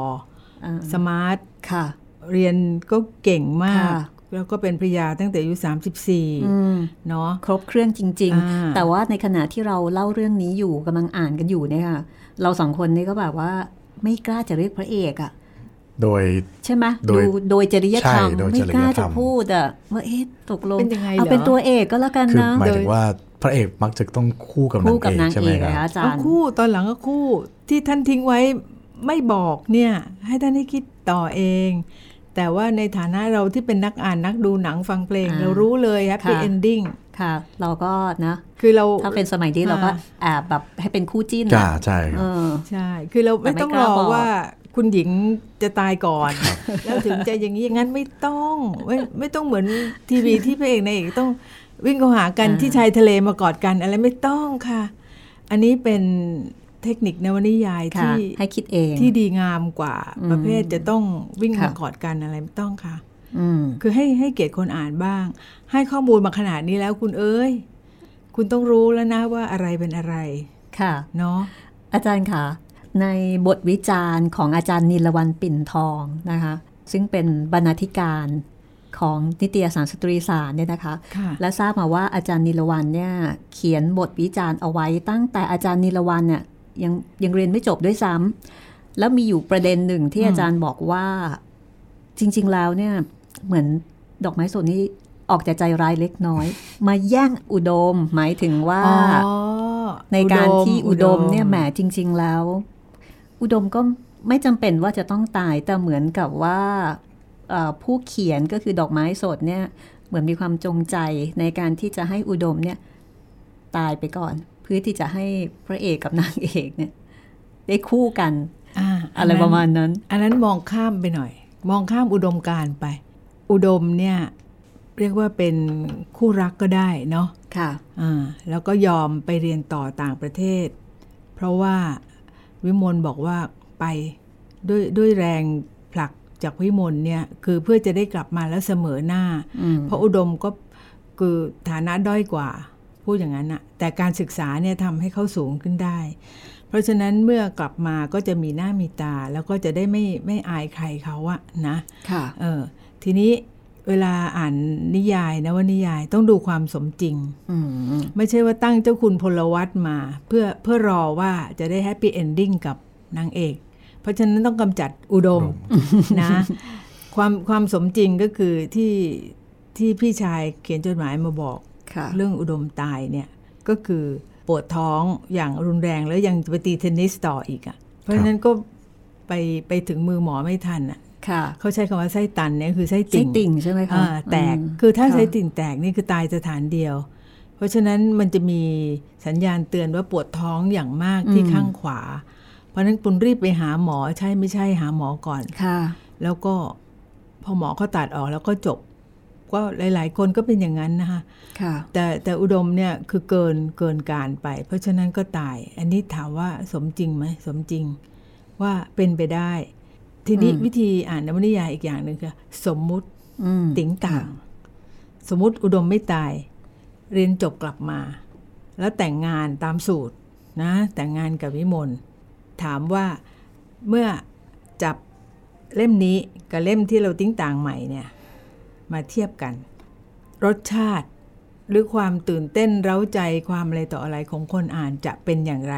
อ่าสมาร์ทค่ะ เรียนก็เก่งมากค่ะ แล้วก็เป็นพระยาตั้งแต่อายุอืม34เนาะครบเครื่องจริงอ่าๆแต่ว่าในขณะที่เราเล่าเรื่องนี้อยู่กำลังอ่านกันอยู่เนี่ยค่ะ เราสองคนนี่ก็แบบว่าไม่กล้าจะเรียกพระเอกอะโดยใช่ไหมโดยดูโดยจริยธรรมใช่โดยไม่กล้าจริยธรจะรมพูดอะว่าเอ๊ะตกลงเป็นยังไงเอาเหรอเป็นตัวเอกก็แล้วกันคือนะหมายถึงว่าพระเอกมักจะต้องคู่กับคู่นางกับเอกนางใช่เอไหมกคนะรับอาจาเอารย์คู่ตอนหลังก็คู่ที่ท่านทิ้งไว้ไม่บอกเนี่ย ให้ท่านให้คิดต่อเอง แต่ว่าในฐานะเราที่เป็นนักอ่านนักดูหนังฟังเพลง เรารู้เลยแฮปปี้ค่ะเอนดิ้งค่ะ เราก็นะ คือเราถ้าเป็นสมัยนี้เราก็อ่าแอบแบบให้เป็นคู่จิ้นจ้าอะใช่คเอรับอใช่ คือเราไม่แต่ไม่ต้องกรล้าอบอกว่าคุณหญิงจะตายก่อน แล้วถึงจะอย่างนี้อย่างนั้นไม่ต้องไม่ไม่ต้องเหมือนทีวีที่พระเอกนายเอกต้องวิ่งเข้าหากันอ่าที่ชายทะเลมากอดกันอะไรไม่ต้องค่ะ อันนี้เป็น เทคนิคนวนิยายค่ะที่ให้คิดเองที่ดีงามกว่าอืมประเภทจะต้องวิ่งค่ะมากอดกันอะไรไม่ต้องค่ะอืมคือให้ให้เกียรติคนอ่านบ้าง ให้ข้อมูลมาขนาดนี้แล้วคุณเอ้ย คุณต้องรู้แล้วนะว่าอะไรเป็นอะไร ค่ะ เนาะอาจารย์คะในบทวิจารณ์ของอาจารย์นิลวันปิ่นทองนะคะ ซึ่งเป็นบรรณาธิการของนิตยสารสตรีสารเนี่ยนะคะค่ะและทราบมาว่าอาจารย์นิลวันเนี่ยเขียนบทวิจารณ์เอาไว้ตั้งแต่อาจารย์นิลวันเนี่ย ยังยังเรียนไม่จบด้วยซ้ำแล้วมีอยู่ประเด็นหนึ่งที่อืมอาจารย์บอกว่าจริง ๆ แล้วเนี่ยเหมือนดอกไม้สดนี้ออกจากใจร้ายเล็กน้อย มาแย่งอุดม หมายถึงว่าอ๋อในการที่อุดมเนี่ยแหมมจริง ๆ แล้ว อุดมก็ไม่จำเป็นว่าจะต้องตายแต่เหมือนกับว่าเอ่อผู้เขียนก็คือดอกไม้สดเนี่ยเหมือนมีความจงใจในการที่จะให้อุดมเนี่ยตายไปก่อนเพื่อที่จะให้พระเอกกับนางเอกเนี่ย ได้คู่กันอ่าอะไรประมาณนั้น อันนั้นมองข้ามไปหน่อย มองข้ามอุดมการณ์ไป อุดมเนี่ย เรียกว่าเป็นคู่รักก็ได้เนาะค่ะอ่าแล้วก็ยอมไปเรียนต่อต่างประเทศ เพราะว่าวิมลบอกว่าไปด้วยด้วยแรงผลักจากวิมลเนี่ย คือเพื่อจะได้กลับมาแล้วเสมอหน้าอืมเพราะอุดมก็คือฐานะด้อยกว่า พูดอย่างนั้นอะแต่การศึกษาเนี่ยทำให้เขาสูงขึ้นได้ เพราะฉะนั้นเมื่อกลับมาก็จะมีหน้ามีตา แล้วก็จะได้ไม่ไม่อายใครเขาอะนะค่ะเออทีนี้เวลาอ่านนิยายนะว่านิยายต้องดูความสมจริงอืมไม่ใช่ว่าตั้งเจ้าคุณพลวัตมา เพื่อเพื่อรอว่าจะได้ happy ending กับนางเอก เพราะฉะนั้นต้องกำจัดอุดมนะ ความความสมจริงก็คือที่ที่พี่ชายเขียนจดหมายมาบอกค่ะ เรื่องอุดมตายเนี่ยก็คือปวดท้องอย่างรุนแรงแล้วยังจะไปตีเทนนิสต่ออีกอะ่ะ เพราะฉะนั้นก็ไปไปถึงมือหมอไม่ทันอะค่ะเขาใช้คำว่าไส้ตันเนี่ยคือไส้ไส้ติ่งติ่งใช่ไหมคะอ่าแตกมคือถ้าค่ะไส้ติ่งแตกนี่คือตายสถานเดียว เพราะฉะนั้นมันจะมีสัญญาณเตือนว่าปวดท้องอย่างมากที่ข้างขวา เพราะฉะนั้นคุณรีบไปหาหมอใช่ไม่ใช่หาหมอก่อนค่ะ แล้วก็พอหมอเขาตัดออกแล้วก็จบ ก็หลาย ๆ คนก็เป็นอย่างนั้นนะคะค่ะแต่แต่อุดมเนี่ยคือเกินเกินการไป เพราะฉะนั้นก็ตาย อันนี้ถามว่าสมจริงไหมสมจริงว่าเป็นไปได้ ทีนี้อืมวิธีอ่านนวนิยายอีกอย่างหนึ่งคือสมมุติอืมติ๋งต่าง สมมุติอุดมไม่ตาย เรียนจบกลับมา แล้วแต่งงานตามสูตรนะ แต่งงานกับวิมลถามว่าเมื่อจับเล่มนี้กับเล่มที่เราติ้งต่างใหม่เนี่ย มาเทียบกัน รสชาติ หรือความตื่นเต้นเร้าใจความอะไรต่ออะไรของคนอ่านจะเป็นอย่างไร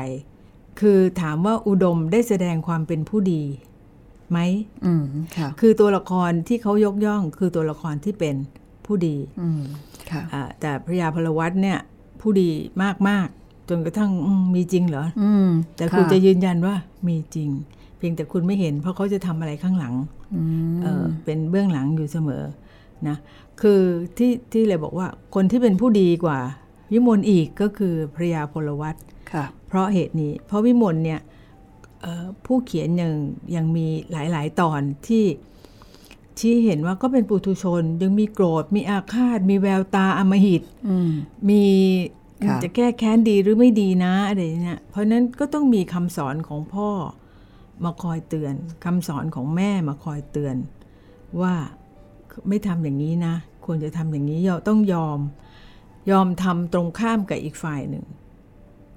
คือถามว่าอุดมได้แสดงความเป็นผู้ดีไหมอืมค่ะคือตัวละครที่เขายกย่องคือตัวละครที่เป็นผู้ดี อืมค่ะอ่าแต่พระยาพลวัตเนี่ย ผู้ดีมากๆจนกระทั่งอืมมีจริงเหรออืมแต่คุณจะยืนยันว่ามีจริง เพียงแต่คุณไม่เห็น เพราะเขาจะทำอะไรข้างหลังอืมเออเป็นเบื้องหลังอยู่เสมอ นะคือที่ที่เลยบอกว่าคนที่เป็นผู้ดีกว่า วิมลอีกก็คือพระยาพลวัตค่ะเพราะเหตุนี้ เพราะวิมลเนี่ยเอ่อผู้เขียนยังยังมีหลาย ๆ ตอนที่ชี้เห็นว่าก็เป็นปุถุชน ยังมีโกรธ มีอาฆาต มีแววตาอำมหิตอืมมีค่ะจะแก้แค้นดีหรือไม่ดีนะอะไรเนี่ยเพราะฉะนั้นก็ต้องมีคำสอนของพ่อมาคอยเตือนคำสอนของแม่มาคอยเตือนว่า ไม่ทำอย่างนี้นะ ควรจะทำอย่างนี้ยอมต้องยอม ยอมทำตรงข้ามกับอีกฝ่ายหนึ่ง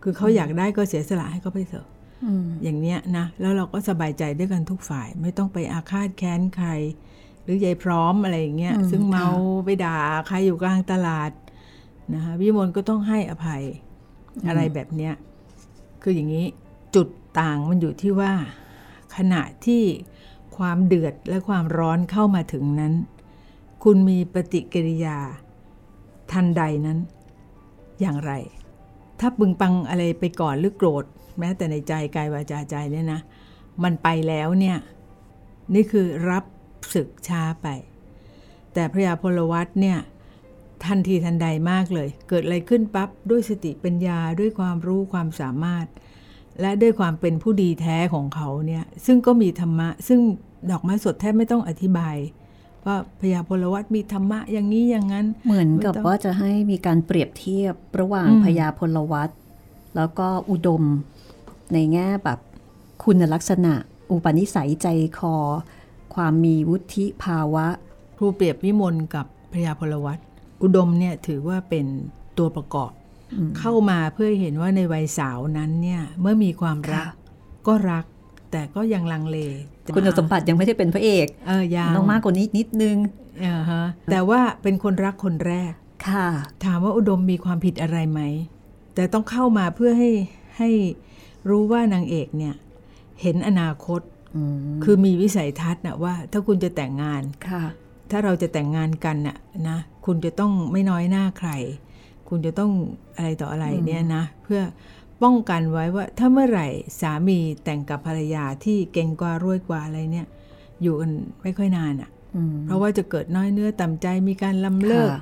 คือเขาอยากได้ก็เสียสละให้เขาไปเถอะอืมอย่างเนี้ยนะ แล้วเราก็สบายใจด้วยกันทุกฝ่าย ไม่ต้องไปอาฆาตแค้นใคร หรือยายพร้อมอะไรอย่างเงี้ยอืมซึ่งเมาค่ะไปด่าใครอยู่กลางตลาดนะคะวิมลก็ต้องให้อภัยอะไรแบบเนี้ย คืออย่างนี้จุดต่างมันอยู่ที่ว่า ขณะที่ความเดือดและความร้อนเข้ามาถึงนั้น คุณมีปฏิกิริยา ทันใดนั้น อย่างไร ถ้าปึงปังอะไรไปก่อนหรือโกรธ แม้แต่ในใจกายวาจาใจเนี่ยนะ มันไปแล้วเนี่ย นี่คือรับศึกช้าไป แต่พระยาพลวัตเนี่ยทันทีทันใดมากเลย เกิดอะไรขึ้นปั๊บด้วยสติปัญญาด้วยความรู้ความสามารถ และด้วยความเป็นผู้ดีแท้ของเขาเนี่ย ซึ่งก็มีธรรมะ ซึ่งดอกไม้สดแทบไม่ต้องอธิบาย ว่าพระยาพลวัตมีธรรมะอย่างนี้อย่างนั้น เหมือนกับไม่ต้องว่าจะให้มีการเปรียบเทียบระหว่างอืมพญาพลวัตแล้วก็อุดมในแง่แบบคุณลักษณะ อุปนิสัยใจคอ ความมีวุฒิภาวะ ครูเปรียบวิมลกับพระยาพลวัตอุดมเนี่ยถือว่าเป็นตัวประกอบ เข้ามาเพื่อเห็นว่าในวัยสาวนั้นเนี่ยเมื่อมีความรักค่ะก็รัก แต่ก็ยังลังเล คุณสมบัติยังไม่ได้เป็นพระเอกเออยังต้องมากกว่านี้นิดนึงเออฮะแต่ว่าเป็นคนรักคนแรกค่ะ ถามว่าอุดมมีความผิดอะไรไหม แต่ต้องเข้ามาเพื่อให้ให้รู้ว่านางเอกเนี่ย เห็นอนาคตอืมคือมีวิสัยทัศน์นะว่า ถ้าคุณจะแต่งงานค่ะ ถ้าเราจะแต่งงานกันน่ะนะคุณจะต้องไม่น้อยหน้าใคร คุณจะต้องอะไรต่ออะไรเนี่ยนะ เพื่อ ป้องกันไว้ว่า ถ้าเมื่อไหร่สามีแต่งกับภรรยาที่เก่งกว่ารวยกว่าอะไรเนี่ย อยู่กันไม่ค่อยนานอะ่ะอืมเพราะว่าจะเกิดน้อยเนื้อต่ำใจมีการลำเลิกค่ะ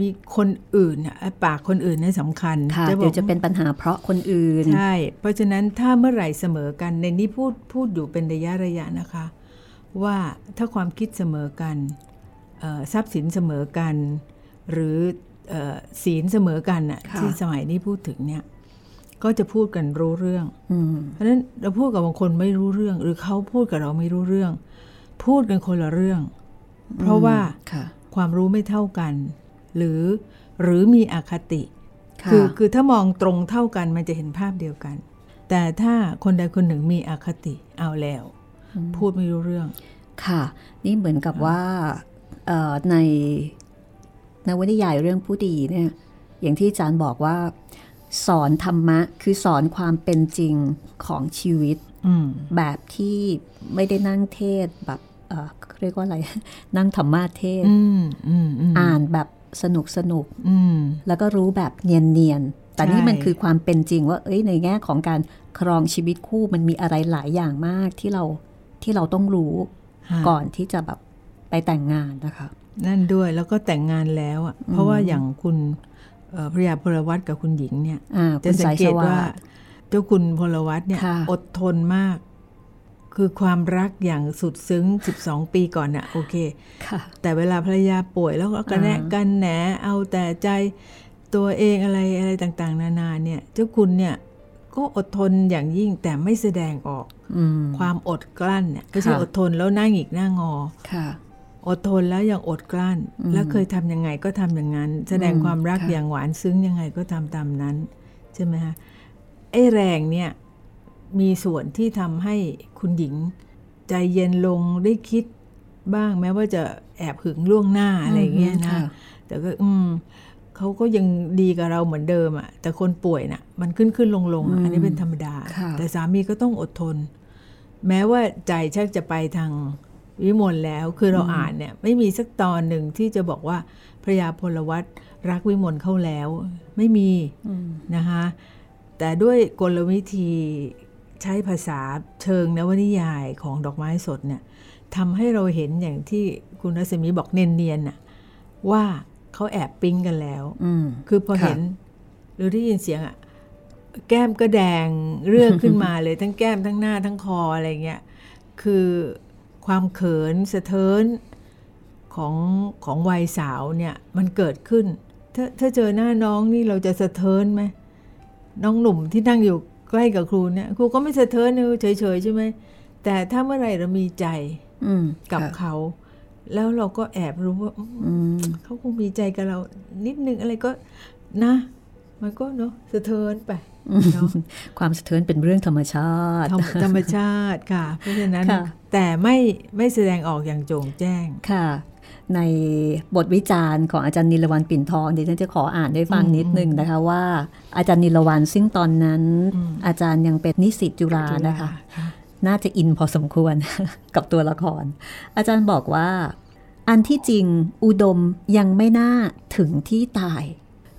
มีคนอื่นน่ะไอ้ปากคนอื่นเนี่ยสำคัญค่ะบเดี๋อยกวจะเป็นปัญหาเพราะคนอื่นใช่เพราะฉะนั้นถ้าเมื่อไหร่เสมอกันในนี้พูดพูดอยู่เป็นระยะระยะนะคะ ว่าถ้าความคิดเสมอกันเอ่อทรัพย์สินเสมอกัน หรือเอ่อศีลเสมอกันน่ะค่ะที่สมัยนี้พูดถึงเนี่ย ก็จะพูดกันรู้เรื่องอืมเพราะฉะนั้นเราพูดกับบางคนไม่รู้เรื่อง หรือเขาพูดกับเราไม่รู้เรื่อง พูดกันคนละเรื่อง เพราะว่าค่ะความรู้ไม่เท่ากัน หรือหรือมีอคติค่ะคือคือถ้ามองตรงเท่ากันมันจะเห็นภาพเดียวกัน แต่ถ้าคนใดคนหนึ่งมีอคติเอาแล้ว พูดไม่รู้เรื่อง ค่ะ นี่เหมือนกับว่าเอ่อในนวนิยายเรื่องผู้ดีเนี่ยอย่างที่อาจารย์บอกว่า สอนธรรมะ คือสอนความเป็นจริงของชีวิตอืมแบบที่ไม่ได้นั่งเทศแบบเอ่อเรียกว่าอะไร นั่งธรรมะเทศอืมอืมอืมอ่านแบบสนุกสนุกอืมแล้วก็รู้แบบเนียนๆ แต่นี่ใช่มันคือความเป็นจริงว่า เอ้ยในแง่ของการครองชีวิตคู่มันมีอะไรหลายอย่างมากที่เราที่เราต้องรู้ฮะก่อนที่จะแบบไปแต่งงานนะคะ นั่นด้วยแล้วก็แต่งงานแล้วอะเพราะว่าอย่างคุณเอ่อ พระยาพลวัตกับคุณหญิงเนี่ยอ่าจะคุณสัสางยเกสตวัว่าสดิ์เจ้าคุณพลวัตเนี่ยค่ะอดทนมาก คือความรักอย่างสุดซึ้ง 12 ปีก่อนน่ะโอเคค่ะแต่เวลาภรรยาป่วยแล้วก็กระแนะอ่ากันแหนเอาแต่ใจตัวเองอะไรอะไรต่างๆ นานาเนี่ย เจ้าคุณเนี่ยก็อดทนอย่างยิ่งแต่ไม่แสดงออกอืมความอดกลั้นเนี่ยไม่ใช่ค่ะอดทนแล้วหน้าหงิกหน้างอค่ะ อดทนแล้วยังอดกลั้นอืมแล้วเคยทำยังไงก็ทำอย่างนั้น แสดงอืมความรักค่ะอย่างหวานซึ้งยังไงก็ทำตามนั้น ใช่ไหมฮะไอ้แรงเนี่ยมีส่วนที่ทำให้คุณหญิง ใจเย็นลงได้คิดบ้างแม้ว่าจะแอบหึงล่วงหน้าอะไรอย่างเงี้ยนะค่แต่ก็อืมเขาก็ยังดีกับเราเหมือนเดิมอะแต่คนป่วยน่ะ มันขึ้นขึ้นลงลงๆอะอันนี้เป็นธรรมดาค่ะแต่สามีก็ต้องอดทน แม้ว่าใจชักจะไปทาง วิมลแล้วคือเราอ่านเนี่ยไม่มีสักตอนหนึ่งที่จะบอกว่าพระยาพลวัตรักวิมลเข้าแล้ว ไม่มีอืมนะคะแต่ด้วยกลวิธีใช้ภาษาเชิงนวนิยายของดอกไม้สดเนี่ยทำให้เราเห็นอย่างที่คุณรัศมีบอกเนียนๆน่ะว่าเขาแอบปิ๊งกันแล้วอืมคือพอค่ะเห็นหรือได้ยินเสียงอะแก้มก็แดงเรื่องขึ้นมาเลยทั้งแก้มทั้งหน้าทั้งคออะไรเงี้ยคือ ความเขินสะเทินของของวัยสาวเนี่ยมันเกิดขึ้น ถ้าถ้าเจอหน้าน้องนี่เราจะสะเทินไหมน้องหนุ่มที่นั่งอยู่ใกล้กับครูเนี่ยครูก็ไม่สะเทินนะเฉยๆใช่ไหมแต่ถ้าเมื่อไหร่เรามีใจอืมกับค่ะเขา แล้วเราก็แอบรู้ว่าอืมอืมเขาคงมีใจกับเรา นิดนึงอะไรก็นะ มันก็เนาะสะเทินไปเนาะความสะเทือนเป็นเรื่องธรรมชาติ ธรรมธรรมชาติค่ะ เพราะฉะนั้นค่ะแต่ไม่ไม่แสดงออกอย่างโจ่งแจ้งค่ะ ในบทวิจารณ์ของอาจารย์นิลวันปิ่นทองดิฉันจะขออ่านให้ฟังอืมนิดนึงนะคะว่า อาจารย์นิลวันซึ่งตอนนั้นอืมอาจารย์ยังเป็นนิสิตจุฬาจุฬานะคะ น่าจะอินพอสมควรกับตัวละคร อาจารย์บอกว่า อันที่จริงอุดมยังไม่น่าถึงที่ตาย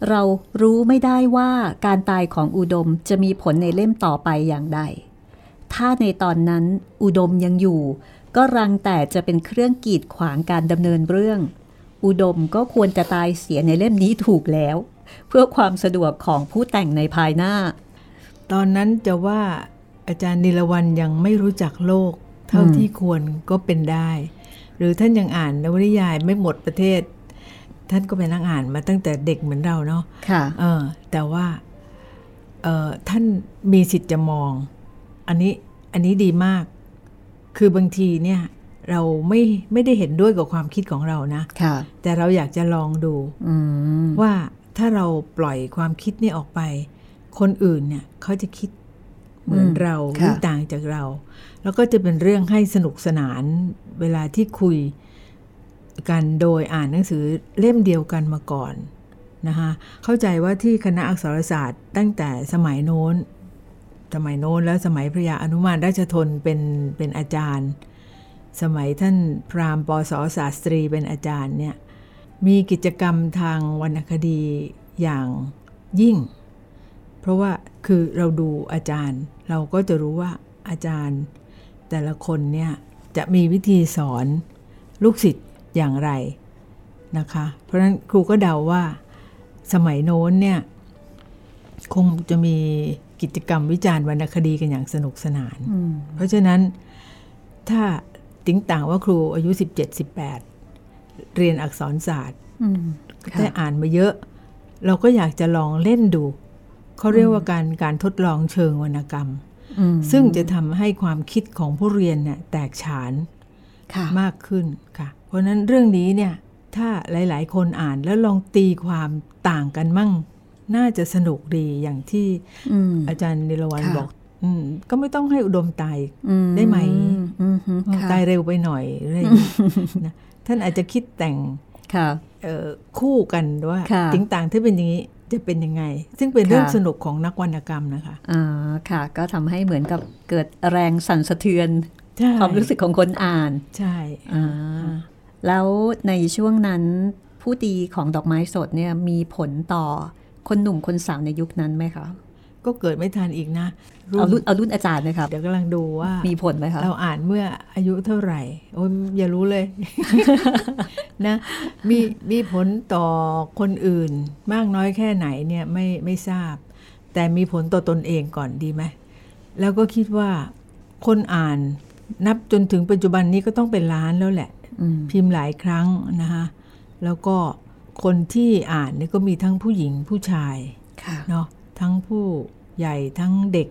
เรารู้ไม่ได้ว่าการตายของอุดมจะมีผลในเล่มต่อไปอย่างใด ถ้าในตอนนั้นอุดมยังอยู่ ก็รังแต่จะเป็นเครื่องกีดขวางการดำเนินเรื่อง อุดมก็ควรจะตายเสียในเล่มนี้ถูกแล้ว เพื่อความสะดวกของผู้แต่งในภายหน้า ตอนนั้นจะว่าอาจารย์นิลวันยังไม่รู้จักโลก เท่าอืมที่ควรก็เป็นได้ หรือท่านยังอ่านนวนิยายไม่หมดประเทศ ท่านก็ไปนั่งอ่านมาตั้งแต่เด็กเหมือนเราเนาะค่ะเออแต่ว่าเออท่านมีสิทธิ์จะมอง อันนี้อันนี้ดีมาก คือบางทีเนี่ยเราไม่ไม่ได้เห็นด้วยกับความคิดของเรานะค่ะแต่เราอยากจะลองดูอืมว่าถ้าเราปล่อยความคิดนี้ออกไป คนอื่นเนี่ยเขาจะคิดเหมือนอืมเราหค่ะรือต่างจากเรา แล้วก็จะเป็นเรื่องให้สนุกสนานเวลาที่คุย กันโดยอ่านหนังสือเล่มเดียวกันมาก่อนนะคะเข้าใจว่าที่คณะอักษรศาสตร์ตั้งแต่สมัยโน้น สมัยโน้นแล้วสมัยพระยาอนุมานราชทนเป็นเป็นอาจารย์ สมัยท่านพราหมณ์ปศศาสตรีเป็นอาจารย์เนี่ยมีกิจกรรมทางวรรณคดีอย่างยิ่ง เพราะว่าคือเราดูอาจารย์ เราก็จะรู้ว่าอาจารย์ แต่ละคนเนี่ยจะมีวิธีสอนลูกศิษย์ อย่างไรนะคะ เพราะฉะนั้นครูก็เดาว่าสมัยโน้นเนี่ย คงจะมีกิจกรรมวิจารณ์วรรณคดีกันอย่างสนุกสนานอืมเพราะฉะนั้นถ้าติ้งต่างว่าครูอายุ 17-18 เรียนอักษรศาสตร์อืมได้ค่ะอ่านมาเยอะ เราก็อยากจะลองเล่นดู เขาเรียกว่าการการทดลองเชิงวรรณกรรมอืมซึ่งจะทำให้ความคิดของผู้เรียนเนี่ยแตกฉานค่ะ มากขึ้นค่ะ เพราะฉะนั้นเรื่องนี้เนี่ยถ้าหลาย ๆ คนอ่านแล้วลองตีความต่างกันมั่ง น่าจะสนุกดีอย่างที่อืมอาจารย์นิรวันค่ะบอกอมก็ไม่ต้องให้อุดมตายอืได้ไหมอืมฮึค่ะตายเร็วไปหน่อยอะไรอย่างนี้นะท่านอาจจะคิดแต่งค่ะเอ่อคู่กันว่าค่ะติงต่างถ้าเป็นอย่างนี้จะเป็นยังไง ซึ่งเป็นเรื่องค่ะสนุกของนักวรรณกรรมนะคะอ่าค่ะ ก็ทำให้เหมือนกับเกิดแรงสั่นสะเทือนใช่ ความรู้สึกของคนอ่าน ใช่อ่าแล้วในช่วงนั้นผู้ดีของดอกไม้สดเนี่ยมีผลต่อคนหนุ่มคนสาวในยุคนั้นไหมคะก็เกิดไม่ทันอีกนะเอารุ่นเอารุ่นอาจารย์นะครับ เดี๋ยวกำลังดูว่ามีผลไหมคะเราอ่านเมื่ออายุเท่าไหร่ โอ้ยอย่ารู้เลยนะมีมีผลต่อคนอื่น มากน้อยแค่ไหนเนี่ยไม่ไม่ทราบ แต่มีผลต่อตนเองก่อนดีไหมแล้วก็คิดว่าคนอ่าน นับจนถึงปัจจุบันนี้ก็ต้องเป็นล้านแล้วแหละอืมพิมพ์หลายครั้งนะคะแล้วก็คนที่อ่านเนี่ยก็มีทั้งผู้หญิงผู้ชายค่ะเนาะทั้งผู้ใหญ่ทั้งเด็ก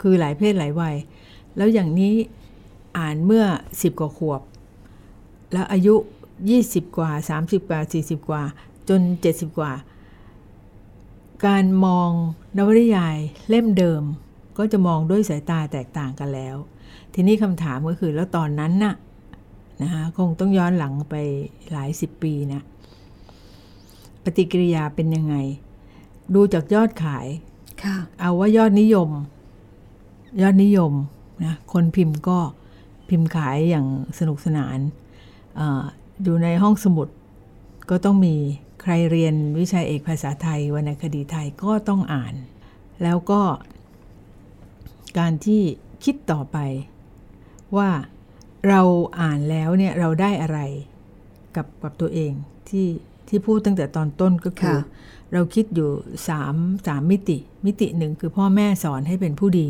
คือหลายเพศหลายวัย แล้วอย่างนี้อ่านเมื่อ10กว่าขวบ แล้วอายุ20กว่า30กว่า40กว่า จน70กว่า การมองนวนิยายเล่มเดิม ก็จะมองด้วยสายตาแตกต่างกันแล้ว ทีนี้คำถามก็คือแล้วตอนนั้นน่ะนะคะคงต้องย้อนหลังไปหลายสิบปีนะ ปฏิกิริยาเป็นยังไง ดูจากยอดขายค่ะเอาว่ายอดนิยม ยอดนิยมนะคนพิมพ์ก็พิมพ์ขายอย่างสนุกสนานเอออยู่ในห้องสมุดก็ต้องมีใครเรียนวิชาเอกภาษาไทยวรรณคดีไทยก็ต้องอ่าน แล้วก็การที่ คิดต่อไป ว่าเราอ่านแล้วเนี่ยเราได้อะไรกับกับตัวเองที่ที่พูดตั้งแต่ตอนต้นก็คือค่ะเราคิดอยู่สามสามมิติ มิติหนึ่งคือพ่อแม่สอนให้เป็นผู้ดี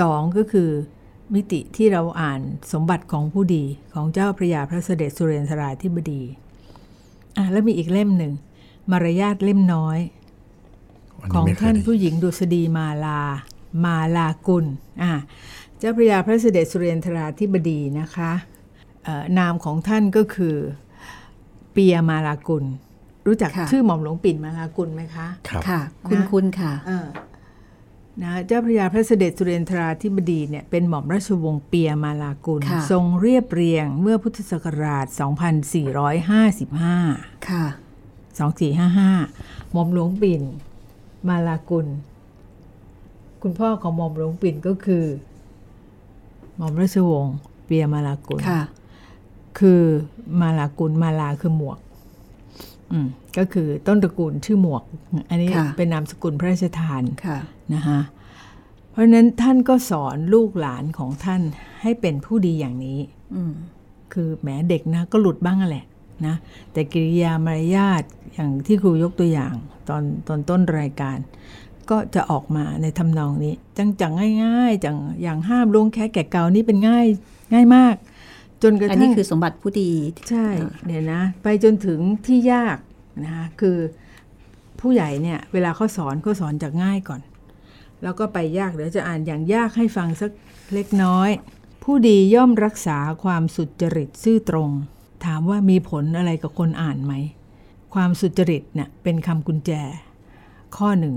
สองก็คือมิติที่เราอ่านสมบัติของผู้ดีของเจ้าพระยาพระเสด็จสุเรนทราธิบดีอะแล้วมีอีกเล่มหนึ่ง มารยาทเล่มน้อยอันขนี้องไม่เคยท่านได้ผู้หญิงดุษฎีมาลา มาลากุลอะ เจ้าพระยาพระเสด็จสุเรนทราธิบดีนะคะเอ่อนามของท่านก็คือเปียมาลากุล รู้จักค่ะชื่อหม่อมหลวงปิ่นมาลากุลไหมคะครับค่ะ คุณคุณค่ะเออนะเจ้าพระยาพระเสด็จสุเรนทราธิบดีเนี่ยเป็นหม่อมราชวงศ์เปียมาลากุลค่ะทรงเรียบเรียงเมื่อพุทธศักราช 2455 ค่ะ 2455 หม่อมหลวงปิ่นมาลากุล คุณพ่อของหม่อมหลวงปิ่นก็คือ หม่อมราชวงศ์เปียมาลากุลค่ะ คือมาลากุลมาลาคือหมวก อืมก็คือต้นตระกูลชื่อหมวก อันนี้ค่ะเป็นนามสกุลพระราชทานค่ะนะคะเพราะฉะนั้นท่านก็สอนลูกหลานของท่านให้เป็นผู้ดีอย่างนี้อืมคือแหมเด็กนะก็หลุดบ้างอะแหละนะแต่กิริยามารยาทอย่างที่ครูยกตัวอย่างตอนตอนต้นรายการ ก็จะออกมาในทำนองนี้ จังจังง่ายๆจังอย่างห้ามลวงแค่แก่เก่านี่เป็นง่ายง่ายมาก จนกระอันทั่นี้งคือสมบัติผู้ดีใช่เดี๋ยวนะ ไปจนถึงที่ยากนะคะคือผู้ใหญ่เนี่ยเวลาเขาสอนเขาสอนจากง่ายก่อน แล้วก็ไปยากเดี๋ยวจะอ่านอย่างยากให้ฟังสักเล็กน้อย ผู้ดีย่อมรักษาความสุจริตซื่อตรง ถามว่ามีผลอะไรกับคนอ่านไหม ความสุจริตเนี่ยเป็นคำกุญแจ ข้อหนึ่ง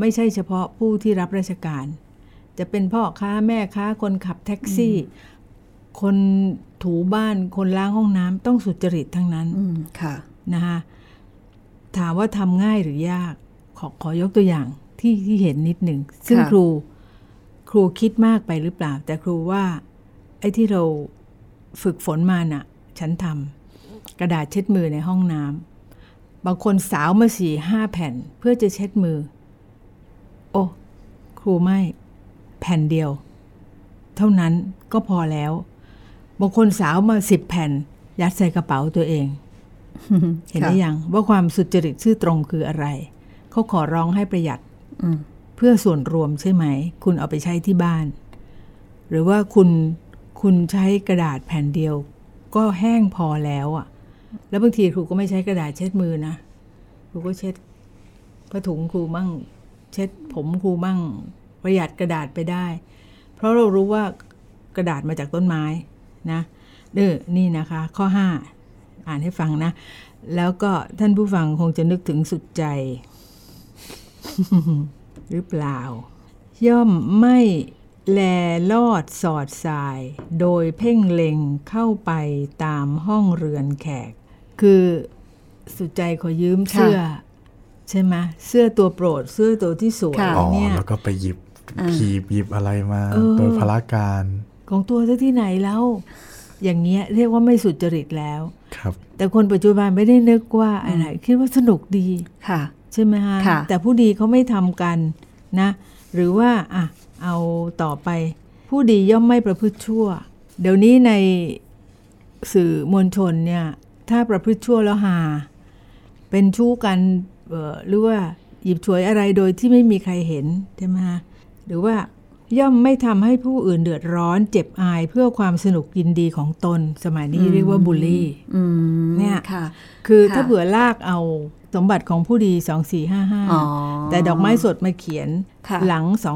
ไม่ใช่เฉพาะผู้ที่รับราชการ จะเป็นพ่อค้าแม่ค้าคนขับแท็กซี่ คนถูบ้านคนล้างห้องน้ำต้องสุจริตทั้งนั้นอืมค่ะนะคะถามว่าทำง่ายหรือยาก ขอขอยกตัวอย่างที่ที่เห็นนิดหนึ่ง ซึ่งค่ะครูครูคิดมากไปหรือเปล่า แต่ครูว่า ไอ้ที่เราฝึกฝนมาน่ะ ฉันทำกระดาษเช็ดมือในห้องน้ำบางคนสาวมาสี่ห้าแผ่นเพื่อจะเช็ดมือโอ้ค รูไม่ แผ่นเดียว เท่านั้นก็พอแล้วบางคนสาวมาสิบแผ่น ยัดใส่กระเป๋าตัวเอง เห็นค่ะได้ยังว่าความสุจริตซื่อตรงคืออะไร เขาขอร้องให้ประหยัดอืมเพื่อส่วนรวมใช่ไหม คุณเอาไปใช้ที่บ้าน หรือว่าคุณคุณใช้กระดาษแผ่นเดียว ก็แห้งพอแล้วอะ่ะ แล้วบางทีครูก็ไม่ใช้กระดาษเช็ดมือนะครูก็เช็ดผ้าถุงครูมั่ง เช็ดผมครูบ้าง ประหยัดกระดาษไปได้ เพราะเรารู้ว่ากระดาษมาจากต้นไม้นะเด้อนี่นะคะ ข้อ 5 อ่านให้ฟังนะ แล้วก็ท่านผู้ฟังคงจะนึกถึงสุดใจ หรือเปล่า ย่อมไม่แลลอดสอดสาย โดยเพ่งเล็งเข้าไปตามห้องเรือนแขก คือสุดใจขอยืมเสื้อ ใช่ไหมเสื้อตัวโปรด เสื้อตัวที่สวยค่ะอ๋อเนี่ยแล้วก็ไปหยิบ อ่าขีบหยิบอะไรมาเออโดยพละการ ของตัวซะที่ไหนแล้ว อย่างเงี้ยเรียกว่าไม่สุจริตแล้ว ครับ แต่คนปัจจุบันไม่ได้นึกว่าอะไรคิดว่าสนุกดีค่ะ ใช่ไหมฮะค่ะแต่ผู้ดีเขาไม่ทำกันนะ หรือว่าอะเอาต่อไป ผู้ดีย่อมไม่ประพฤติชั่ว เดี๋ยวนี้ในสื่อมวลชนเนี่ย ถ้าประพฤติชั่วแล้วหา เป็นชู้กันเอ่อหรือว่าหยิบฉวยอะไรโดยที่ไม่มีใครเห็นใช่ไหมฮะ หรือว่าย่อมไม่ทำให้ผู้อื่นเดือดร้อน เจ็บอายเพื่อความสนุกยินดีของตน สมัยนี้เรียกว่าบูลลี่อืมเนี่ยค่ะ คือค่ะถ้าเผื่อลากเอาสมบัติของผู้ดีอ๋อ2455 แต่ดอกไม้สดมาเขียนค่ะหลังค่ะ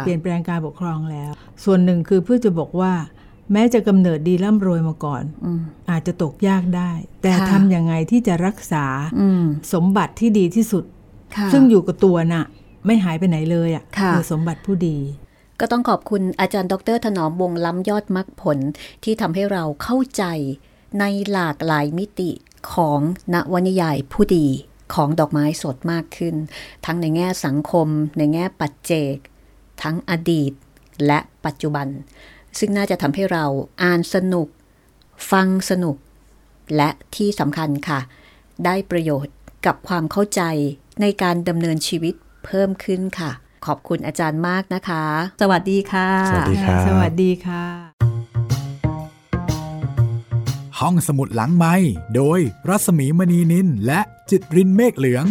2475 เปลี่ยนแปลงการปกครองแล้ว ส่วนหนึ่งคือเพื่อจะบอกว่า แม้จะกำเนิดดีร่ำรวยมาก่อนอืมอาจจะตกยากได้ แต่ค่ะทำยังไงที่จะรักษาอืมสมบัติที่ดีที่สุดค่ะซึ่งอยู่กับตัวน่ะ ไม่หายไปไหนเลยอะค่ะคือสมบัติผู้ดีก็ต้องขอบคุณอาจารย์ดรถนอมวงล้ำยอดมรรคผลที่ทำให้เราเข้าใจในหลากหลายมิติของนวนิยายผู้ดีของดอกไม้สดมากขึ้น ทั้งในแง่สังคม ในแง่ปัจเจก ทั้งอดีตและปัจจุบัน ซึ่งน่าจะทำให้เราอ่านสนุก ฟังสนุก และที่สำคัญค่ะ ได้ประโยชน์กับความเข้าใจในการดำเนินชีวิต เพิ่มขึ้นค่ะ ขอบคุณอาจารย์มากนะคะ สวัสดีค่ะ สวัสดีครับสวัสดีค่ะ ห้องสมุดหลังไม้โดยรัสมีมณีนินและจิตรินเมฆเหลือง